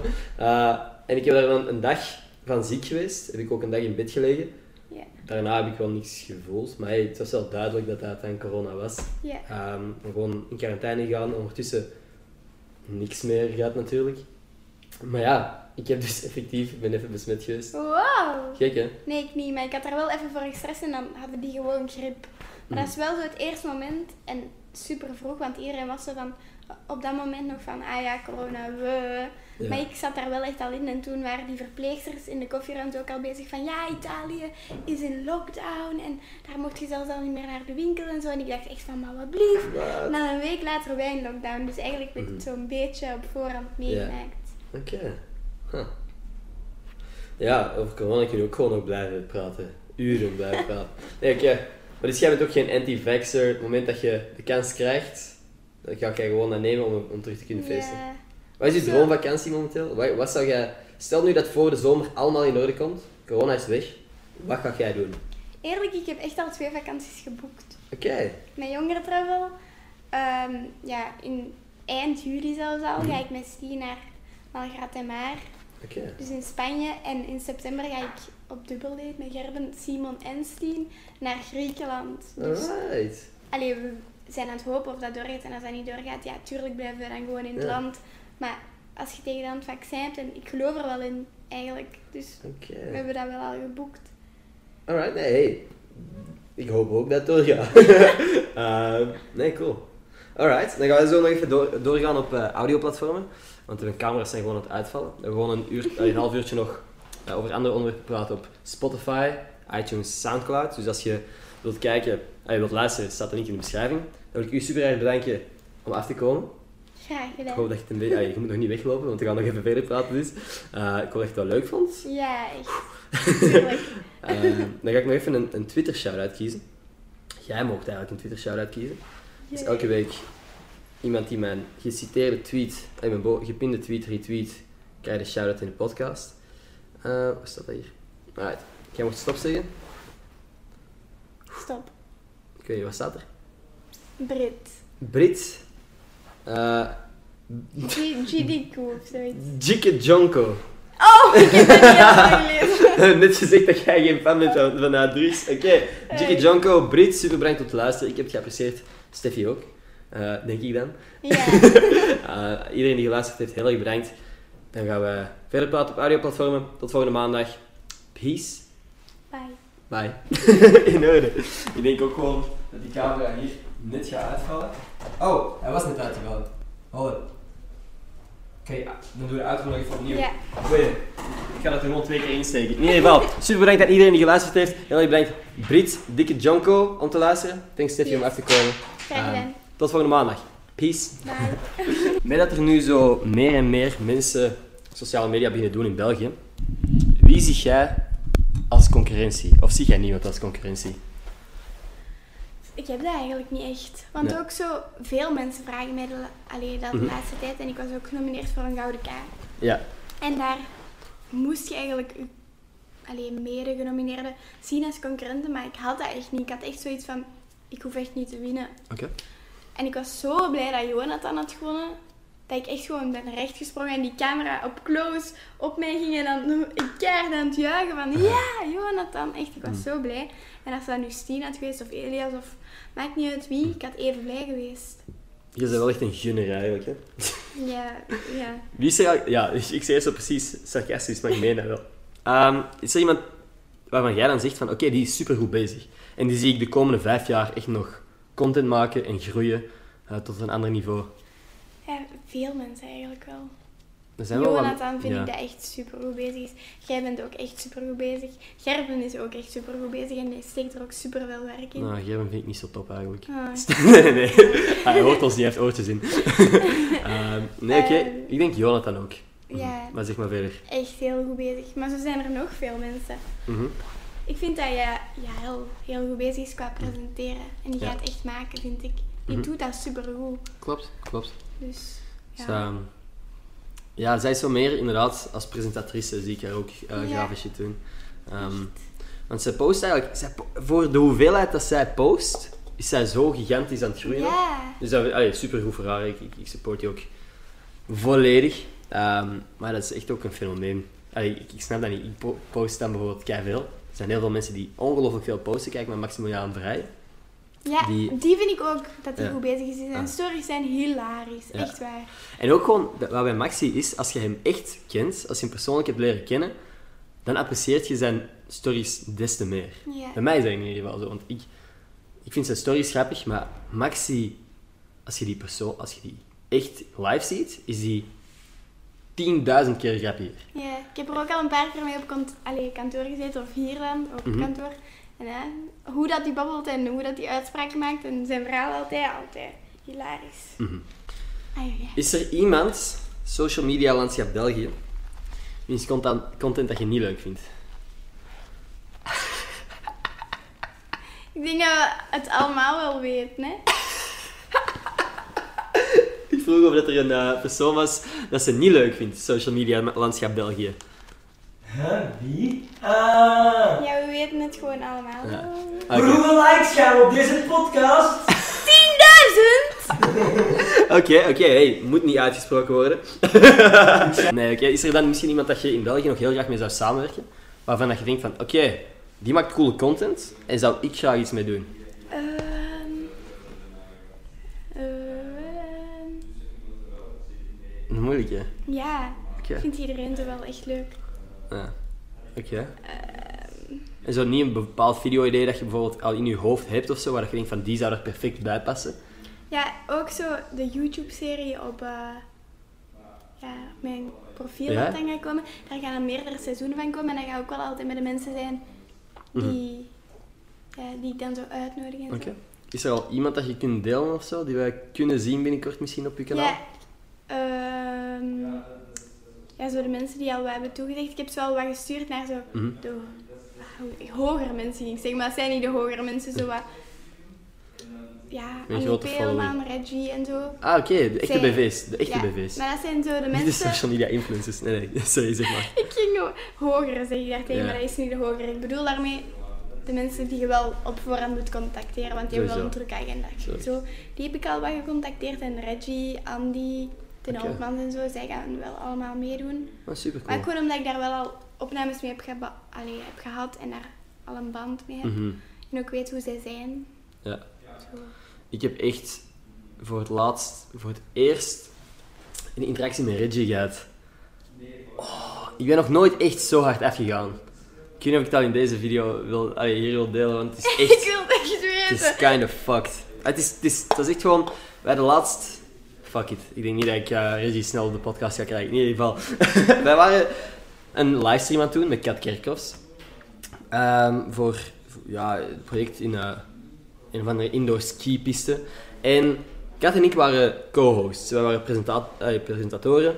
En ik heb daar dan een dag van ziek geweest, heb ik ook een dag in bed gelegen. Daarna heb ik wel niks gevoeld, maar hey, het was wel duidelijk dat dat dan corona was. Ja. Ehm, gewoon in quarantaine gegaan, ondertussen niks meer gehad natuurlijk. Maar ja, ik heb dus effectief, ik ben even besmet geweest. Wow! Gek hè? Nee, ik niet. Maar ik had daar wel even voor gestrest en dan hadden die gewoon grip. Maar dat is wel zo het eerste moment en super vroeg, want iedereen was zo van op dat moment nog van, ah ja, corona, we. Ja. Maar ik zat daar wel echt al in en toen waren die verpleegsters in de koffieruimte ook al bezig van, ja, Italië is in lockdown en daar mocht je zelfs al niet meer naar de winkel en zo. En ik dacht echt van, maar wat blief. En dan een week later wij in lockdown, dus eigenlijk heb ik het Mhm. zo'n beetje op voorhand meegemaakt. Oké. Huh. Ja, over corona kun je ook gewoon nog blijven praten. Uren blijven praten. Nee, oké. Maar dus jij bent ook geen anti-vaxxer. Het moment dat je de kans krijgt, Dat ga jij gewoon naar nemen om, om terug te kunnen feesten. Wat is je droomvakantie momenteel? Wat, wat zou jij... Stel nu dat voor de zomer allemaal in orde komt, corona is weg, wat ga jij doen? Eerlijk, ik heb echt al twee vakanties geboekt. Oké. Mijn jongere travel. ehm, ja, in eind juli zelfs al ga ik met Stien naar Malgrat en Maar. Dus in Spanje. En in september ga ik op dubbeldate met Gerben, Simon en Stien naar Griekenland. Dus Alright. allee, we zijn aan het hopen of dat doorgaat. En als dat niet doorgaat, ja, tuurlijk blijven we dan gewoon in het Ja. land. Maar als je tegen dan het vaccin hebt, en ik geloof er wel in eigenlijk. Dus we hebben dat wel al geboekt. Alright, nee, hey. Ik hoop ook dat het doorgaat. Ehm, nee, cool. Alright, dan gaan we zo nog even door, doorgaan op eh, audioplatformen. Want de camera's zijn gewoon aan het uitvallen. Dan gewoon een, uur, eh, een half uurtje nog eh, over andere onderwerpen praten op Spotify, iTunes, Soundcloud. Dus als je wilt kijken, en je wilt luisteren, staat de link in de beschrijving. Dan wil ik u super erg bedanken om af te komen. Graag Ik gedaan. hoop dat je het een beetje... ah, je moet nog niet weglopen, want we gaan nog even verder praten dus. Eh, ik hoop dat je het wel leuk vond. Ja, echt. Eh, dan ga ik nog even een, een Twitter shout-out kiezen. Jij mocht eigenlijk een Twitter shout-out kiezen. Dus elke week iemand die mijn geciteerde tweet, eh, mijn gepinde tweet retweet, krijgt een shout-out in de podcast. Eh wat staat dat hier? Alright. Jij mocht stop zeggen. Stop. Ik weet niet, wat staat er? Brit. Brit. eh G- GDQ of zoiets. Jikke Jonko. Oh, ik heb het niet. Net gezegd dat jij geen fan bent van, van Adries. Oké, Jikke Hey. Jonko, Brit, super bedankt om te luisteren. Ik heb het geapprecieerd. Steffi ook, Eh, denk ik dan. Ja. Eh, iedereen die geluisterd heeft, heel erg bedankt. Dan gaan we verder praten op audioplatformen. Tot volgende maandag. Peace. Bye. Bye. In orde. Ik denk ook gewoon dat die camera hier net gaat uitvallen. Oh, hij was net uitgevallen. Hold. Oké, dan doen we de outro nog even opnieuw. Ja. Ik ga dat er gewoon twee keer insteken. In ieder geval, super bedankt aan iedereen die geluisterd heeft. Heel erg bedankt Brit, Dikke Jonko om te luisteren. Thanks Steffi om af te komen. Graag gedaan. Tot volgende maandag. Peace. Bye. Met dat er nu zo meer en meer mensen sociale media beginnen doen in België, wie zie jij als concurrentie? Of zie jij niemand als concurrentie? Ik heb dat eigenlijk niet echt. Want Nee. ook zo veel mensen vragen mij de, allee, dat de Mhm. laatste tijd. En ik was ook genomineerd voor een Gouden K. Ja. En daar moest je eigenlijk je alleen mede genomineerden zien als concurrenten. Maar ik had dat echt niet. Ik had echt zoiets van, ik hoef echt niet te winnen. Oké. En ik was zo blij dat Jonathan had gewonnen. Dat ik echt gewoon ben rechtgesprongen en die camera op close op mij ging. En dan ik keihard aan het juichen van ja, Jonathan. Echt, ik was Mm. zo blij. En als dat nu Stien had geweest of Elias of maakt niet uit wie, ik had even blij geweest. Je bent wel echt een gunner eigenlijk. Hè? Ja, ja. Wie is er eigenlijk- Ja, ik zei zo precies sarcastisch, maar ik meen dat wel. Ehm, is er iemand waarvan jij dan zegt van oké, die is super goed bezig. En die zie ik de komende vijf jaar echt nog content maken en groeien eh, tot een ander niveau. ja, veel mensen eigenlijk wel. Er zijn wel wat- Jonathan vind ja. ik dat echt super goed bezig is. Jij bent ook echt super goed bezig. Gerben is ook echt super goed bezig en die steekt er ook super veel werk in. Nou, Gerben vind ik niet zo top eigenlijk. Ah. nee, nee. Hij hoort ons, die heeft oortjes in. Ehm, nee, oké. Ehm. Ik denk Jonathan ook. Ja, Maar zeg maar verder. echt heel goed bezig. Maar zo zijn er nog veel mensen. Mhm. Ik vind dat je ja, heel, heel goed bezig is qua presenteren. En die gaat echt maken, vind ik. Die Mhm. doet dat super goed. Klopt, klopt. Dus ja. Dus, ehm, ja, zij is zo meer inderdaad als presentatrice, zie ik haar ook eh Ja. grave shit doen. Ehm, want zij post eigenlijk, zij po- voor de hoeveelheid dat zij post, is zij zo gigantisch aan het groeien. ja. Dus dat is super goed voor haar. Ik, ik, ik support die ook volledig. Ehm, maar dat is echt ook een fenomeen. Allee, ik, ik snap dat niet. Ik po- post dan bijvoorbeeld veel. Er zijn heel veel mensen die ongelooflijk veel posten. Kijk maar Maximiliaan Vrij. Ja, Die- die... vind ik ook dat hij Ja. goed bezig is. Zijn Ah. stories zijn hilarisch, Ja. echt waar. En ook gewoon, wat bij Maxi is, als je hem echt kent, als je hem persoonlijk hebt leren kennen, dan apprecieert je zijn stories des te meer. Ja. Bij mij is dat in ieder geval zo, want ik, ik vind zijn stories grappig, maar Maxi, als je die persoon, als je die echt live ziet, is die 10.000 keer grappiger. Ja, ik heb er ook al een paar keer mee op kant allee, kantoor gezeten, of hier dan, op Mhm. kantoor. En ja, hoe dat hij babbelt en hoe dat hij uitspraken maakt en zijn verhaal altijd, altijd hilarisch. Mhm. Ah, ja. Is er iemand, social media landschap België, wiens content, content dat je niet leuk vindt? Ik denk dat we het allemaal wel weten, hè. Vroeg of dat er een eh, persoon was dat ze niet leuk vindt, social media landschap België. Huh? Wie? Ah. Ja, we weten het gewoon allemaal. Ja. Hoeveel likes gaan we op deze podcast? 10.000! oké, oké, hey, moet niet uitgesproken worden. nee, oké, is er dan misschien iemand dat je in België nog heel graag mee zou samenwerken? Waarvan dat je denkt van, oké, die maakt coole content en zou ik graag iets mee doen? Ehm. Een moeilijke. ja, Oké. ik vind iedereen zo wel echt leuk. Ja. Oké. Ehm, En zo niet een bepaald video-idee dat je bijvoorbeeld al in je hoofd hebt of zo, waar je denkt van die zou er perfect bij passen. ja, ook zo de YouTube-serie op eh, ja, mijn profiel Ja? dat dan gaat komen. Daar gaan er meerdere seizoenen van komen en dan ga ik ook wel altijd met de mensen zijn die, ja, die ik dan zo uitnodig en Mhm. Oké. Is er al iemand dat je kunt delen of zo, die wij kunnen zien binnenkort misschien op je kanaal? Ja, ja, zo de mensen die al wat hebben toegezegd. Ik heb ze wel wat gestuurd naar zo Mhm. de ho- hogere mensen, ging ik zeggen. Maar dat zijn niet de hogere mensen, zo wat... Ja, Annie grote Peelman, Reggie en zo. Ah, oké, de echte BV's. De echte ja, BV's. Maar dat zijn zo de Niet de mensen... social media influencers. Nee, nee, sorry, zeg maar. Ik ging ho- hogere zeggen daar tegen, Ja. maar dat is niet de hogere. Ik bedoel daarmee de mensen die je wel op voorhand moet contacteren, want die hebben wel een drukke agenda. Zo, die heb ik al wat gecontacteerd en Reggie, Andy, Oké. Houtmans en zo, zij gaan wel allemaal meedoen. Super Maar cool. gewoon omdat ik daar wel al opnames mee heb, geba- allee, heb gehad en daar al een band mee heb. Mhm. En ook weet hoe zij zijn. Ja. Zo. Ik heb echt voor het laatst, voor het eerst, een interactie met Reggie gehad. Oh, ik ben nog nooit echt zo hard afgegaan. Ik weet niet of ik al in deze video wil, allee, hier wil delen, want het is echt... ik wil het echt Het is weten. kind of fucked. Het is, het is, het is echt gewoon... Wij de laatst... It. Ik denk niet dat ik Reggie snel de podcast ga krijgen. In ieder geval. wij waren een livestream aan het doen met Kat Kerkhoffs. Ehm, voor, ja, het project in eh, een van de indoor skipiste. En Kat en ik waren co-hosts. Wij waren eh, presentatoren.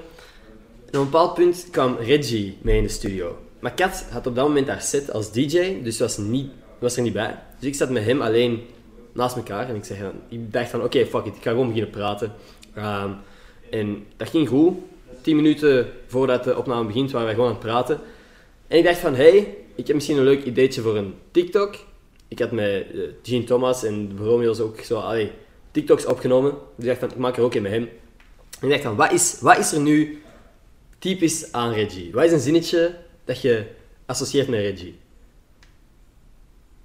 En op een bepaald punt kwam Reggie mee in de studio. Maar Kat had op dat moment haar set als DJ, dus was, niet, was er niet bij. Dus ik zat met hem alleen naast elkaar en ik, zeg, ik dacht van oké, fuck it, ik ga gewoon beginnen praten. Ehm, en dat ging goed. Tien minuten voordat de opname begint waren wij gewoon aan het praten. En ik dacht van, hey, ik heb misschien een leuk ideetje voor een TikTok. Ik had met eh, Jean Thomas en Romeo's ook zo, allee, TikToks opgenomen. Dus ik dacht van, ik maak er ook een met hem. En ik dacht van, wat is, wat is er nu typisch aan Reggie? Wat is een zinnetje dat je associeert met Reggie?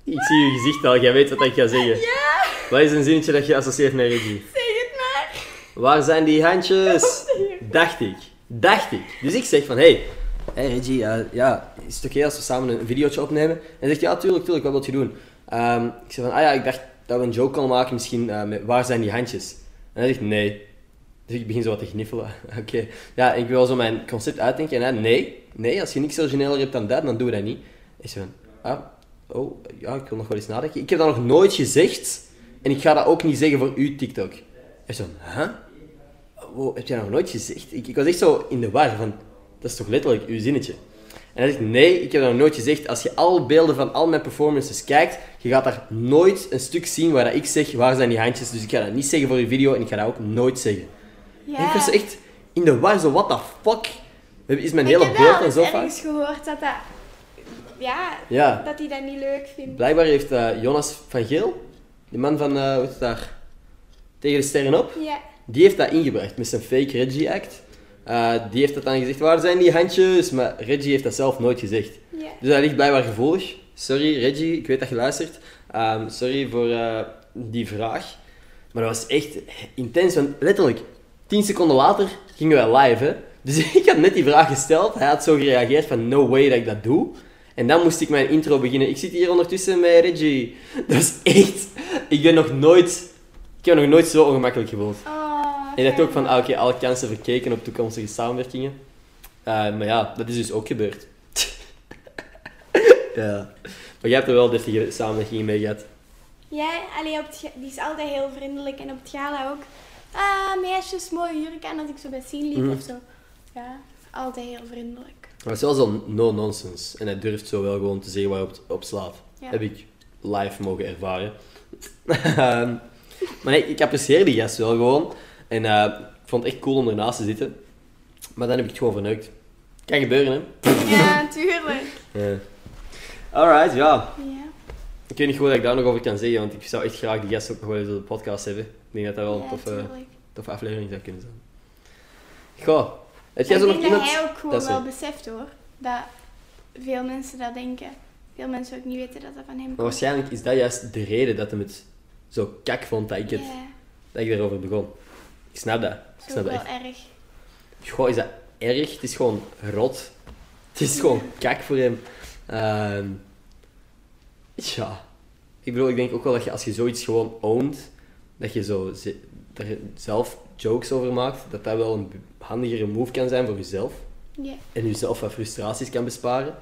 Ik zie je gezicht al, jij weet wat ik ga zeggen. Ja, Wat is een zinnetje dat je associeert met Reggie? Waar zijn die handjes? Dacht ik. Dacht ik. Dus ik zeg van, hey, hey Reggie, eh, ja, is het oké als we samen een videootje opnemen? En hij zegt, ja, tuurlijk, tuurlijk, wat wil je doen? Ehm, ik zeg van, ah ja, ik dacht dat we een joke konden maken misschien eh, met waar zijn die handjes? En hij zegt, nee. Dus ik begin zo wat te gniffelen. Oké. Ja, ik wil zo mijn concept uitdenken. En hij, nee, nee, als je niks origineler hebt dan dat, dan doen we dat niet. Ik zeg van, ah, oh, ja, ik wil nog wel eens nadenken. Ik heb dat nog nooit gezegd. En ik ga dat ook niet zeggen voor uw TikTok. Hij zo, huh? Wow, heb jij nog nooit gezegd? Ik, ik was echt zo in de war van, dat is toch letterlijk uw zinnetje? En hij zegt, nee, ik heb dat nog nooit gezegd. Als je al beelden van al mijn performances kijkt, je gaat daar nooit een stuk zien waar dat ik zeg, waar zijn die handjes? Dus ik ga dat niet zeggen voor je video en ik ga dat ook nooit zeggen. Ja. En ik was echt in de war, zo, what the fuck? Is mijn ik hele heb beeld en eens zo fout? ergens gehoord dat dat... Ja, Ja. dat hij dat niet leuk vindt. Blijkbaar heeft eh, Jonas van Geel, die man van, hoe heet het daar, Tegen de Sterren Op, Ja. Die heeft dat ingebracht met zijn fake Reggie act. Eh, die heeft dat dan gezegd, waar zijn die handjes? Maar Reggie heeft dat zelf nooit gezegd. Ja. Dus dat ligt blijkbaar gevoelig. Sorry Reggie, ik weet dat je luistert. Ehm, sorry voor eh, die vraag. Maar dat was echt intens, want letterlijk 10 seconden later gingen wij live. Hè? Dus ik had net die vraag gesteld. Hij had zo gereageerd van no way dat ik dat doe. En dan moest ik mijn intro beginnen. Ik zit hier ondertussen met Reggie. Dat is echt... Ik ben nog nooit... Ik heb nog nooit zo ongemakkelijk gevoeld. Oh, En ik dacht ook van, ah, oké, alle kansen verkeken op toekomstige samenwerkingen. Eh, maar ja, dat is dus ook gebeurd. ja. Maar jij hebt er wel deftige samenwerkingen mee gehad. Ja, allee, op het die is altijd heel vriendelijk en op het gala ook. Ah, meisjes, mooie jurk aan als ik zo bij zien liep Mhm. of zo. Ja, altijd heel vriendelijk. Maar het is wel zo no-nonsense. En hij durft zo wel gewoon te zeggen waarop het op slaat. Ja. Heb ik live mogen ervaren. Maar nee, ik apprecieer die gast wel gewoon. En eh, Ik vond het echt cool om ernaast te zitten. Maar dan heb ik het gewoon verneukt. Kan gebeuren, hè? Ja, natuurlijk. Ja. Alright, ja. Ja. Ik weet niet goed wat ik daar nog over kan zeggen, want ik zou echt graag die gast ook nog wel eens op de podcast hebben. Ik denk dat dat wel een Ja, toffe, tuurlijk. toffe aflevering zou kunnen zijn. Goh, heb Ik nog denk dat iemand... hij ook gewoon Dat wel beseft hoor. Dat veel mensen dat denken. Veel mensen ook niet weten dat dat van hem komt. Maar waarschijnlijk is dat juist de reden dat hij het zo kak vond dat ik, het, dat ik erover begon. Ik snap dat. Ik dat is snap dat wel echt. erg. Goh, is dat erg? Het is gewoon rot. Het is gewoon kak voor hem. Ehm, ja. Ik bedoel, ik denk ook wel dat je als je zoiets gewoon ownt, dat je zo daar zelf jokes over maakt, dat dat wel een handigere move kan zijn voor jezelf. En jezelf wat frustraties kan besparen.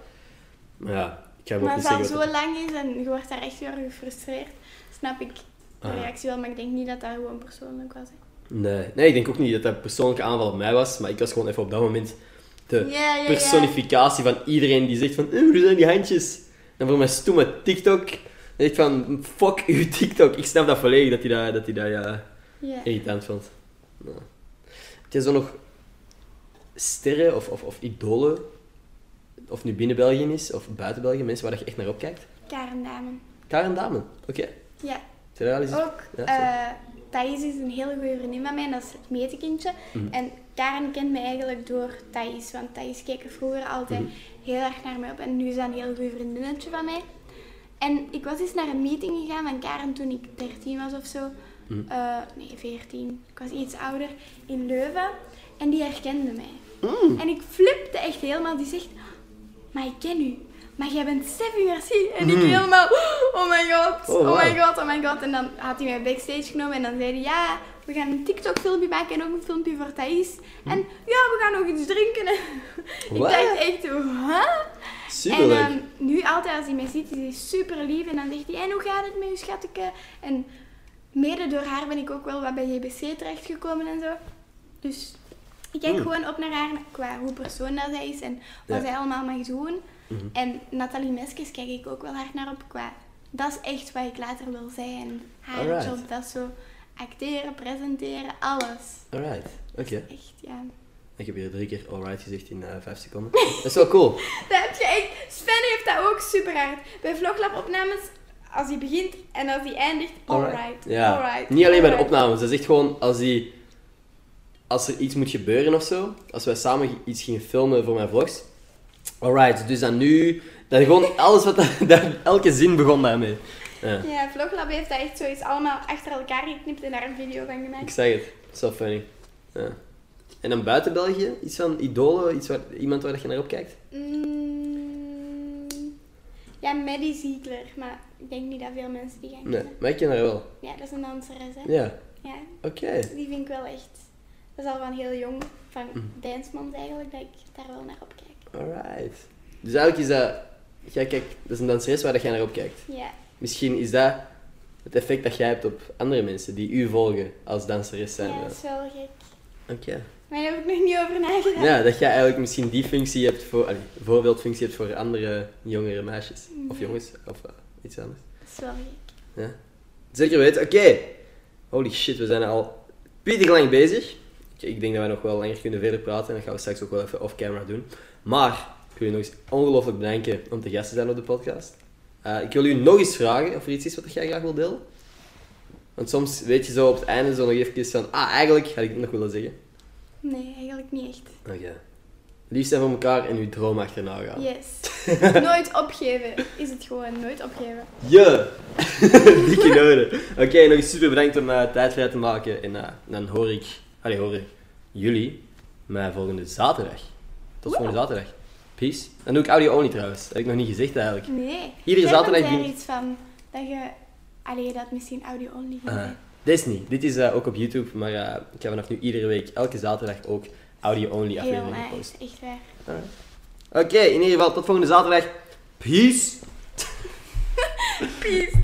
Maar ja, ik ga hem ook Maar niet als het zeggen al zo lang is en je wordt daar echt weer gefrustreerd, snap ik Ah. reactie wel. Maar ik denk niet dat dat gewoon persoonlijk was. hè. Nee. nee, ik denk ook niet dat dat een persoonlijke aanval op mij was, maar ik was gewoon even op dat moment de personificatie van iedereen die zegt van, eh, hoe zijn die handjes? En voor mijn stomme TikTok, ik van, fuck uw TikTok. Ik snap dat volledig, dat hij dat, dat, hij dat ja, irritant vond. Nou. Heb jij zo nog sterren of, of, of idolen, of nu binnen België is, of buiten België, mensen waar je echt naar opkijkt? Karen Damen. Karen Damen, oké. Ja. Zijn er eens- Ook, Ja, eh Thais is een hele goede vriendin van mij, dat is het metekindje. Mhm. En Karen kent mij eigenlijk door Thais, want Thais keek er vroeger altijd Mhm. heel erg naar mij op. En nu is dat een heel goed vriendinnetje van mij. En ik was eens naar een meeting gegaan van Karen toen ik 13 was of zo. Mhm. Eh, nee, 14. Ik was iets ouder. In Leuven. En die herkende mij. Mm. En ik flipte echt helemaal. Die zegt, maar ik ken u. Maar jij bent Steffi Merci. En ik Mhm. helemaal, oh my god, Oh, oh, my god, oh my god. En dan had hij mij backstage genomen en dan zei hij, ja, we gaan een TikTok filmpje maken en ook een filmpje voor Thais. En ja, we gaan nog iets drinken. ik dacht echt, huh? Super En ehm, nu altijd als hij mij ziet, is hij super lief. En dan zegt hij, en hoe gaat het met je schatje? En mede door haar ben ik ook wel wat bij GBC terechtgekomen en zo. Dus ik kijk Hmm. gewoon op naar haar qua hoe persoon dat zij is en wat Ja. zij allemaal mag doen. Mhm. En Nathalie Meskes kijk ik ook wel hard naar op qua... Dat is echt wat ik later wil zijn. Haar Alright. job, dat is zo acteren, presenteren, alles. Alright, oké. Echt, ja. Ik heb hier drie keer alright gezegd in eh, vijf seconden. Dat is wel cool. Dat heb je echt... Sven heeft dat ook super hard. Bij Vloglab opnames, als hij begint en als hij eindigt, alright, Ja. alright. Niet alleen bij de opnames. Dat is echt gewoon als, die, als er iets moet gebeuren of zo. Als wij samen iets gingen filmen voor mijn vlogs. Alright, dus dan nu. Dat gewoon alles wat. Dat, elke zin begon daarmee. Ja, Ja, Vloglab heeft dat echt zoiets allemaal achter elkaar geknipt en daar een video van ik gemaakt. zeg het. Zo funny. Ja. En dan buiten België, iets van idolen, iets waar, iemand waar dat je naar opkijkt? Mm, ja, Maddie Ziegler, maar ik denk niet dat veel mensen die gaan Nee, kennen. maar ik ken haar wel. Ja, dat is een danseres, hè. Ja, Ja, oké. die vind ik wel echt... Dat is al van heel jong, van. Dansmans eigenlijk, dat ik daar wel naar opkijk. Alright. Dus eigenlijk is dat. Jij kijkt, dat is een danseres waar dat jij naar opkijkt. Ja, Misschien is dat het effect dat jij hebt op andere mensen die u volgen als danseres zijn. ja dat is wel gek. Oké. Maar daar heb ik nog niet over nagedacht. Ja, dat jij eigenlijk misschien die functie hebt voor, allee, voorbeeldfunctie hebt voor andere jongere meisjes. Of jongens, of eh, iets anders. Dat is wel gek. Ja. Zeker weten. Oké. Holy shit, we zijn al pittig lang bezig. Ik- Ik denk dat we nog wel langer kunnen verder praten en dat gaan we straks ook wel even off-camera doen. Maar ik wil je nog eens ongelooflijk bedanken om te gast te zijn op de podcast. Eh, ik wil u nog eens vragen of er iets is wat jij graag wil delen. Want soms weet je zo op het einde zo nog even van, ah, eigenlijk had ik het nog willen zeggen. Nee, eigenlijk niet echt. Oké. Lief zijn voor elkaar en uw droom achterna gaan. Yes. nooit opgeven is het gewoon, nooit opgeven. Ja! Dikke noden. Oké, nog eens super bedankt om eh, tijd vrij te maken. En eh, dan hoor ik, allee, hoor ik jullie mij volgende zaterdag. Tot volgende zaterdag. Peace. Dan doe ik audio only trouwens. Dat heb ik nog niet gezegd eigenlijk. Nee. Iedere zaterdag zei er iets van dat je... Allee, dat misschien audio only ging Ah, zijn. dit is niet. Dit is eh, ook op YouTube, maar eh, ik ga vanaf nu iedere week, elke zaterdag ook audio only afleveringen posten. nice, echt waar. Oké, in ieder geval tot volgende zaterdag. Peace. Peace.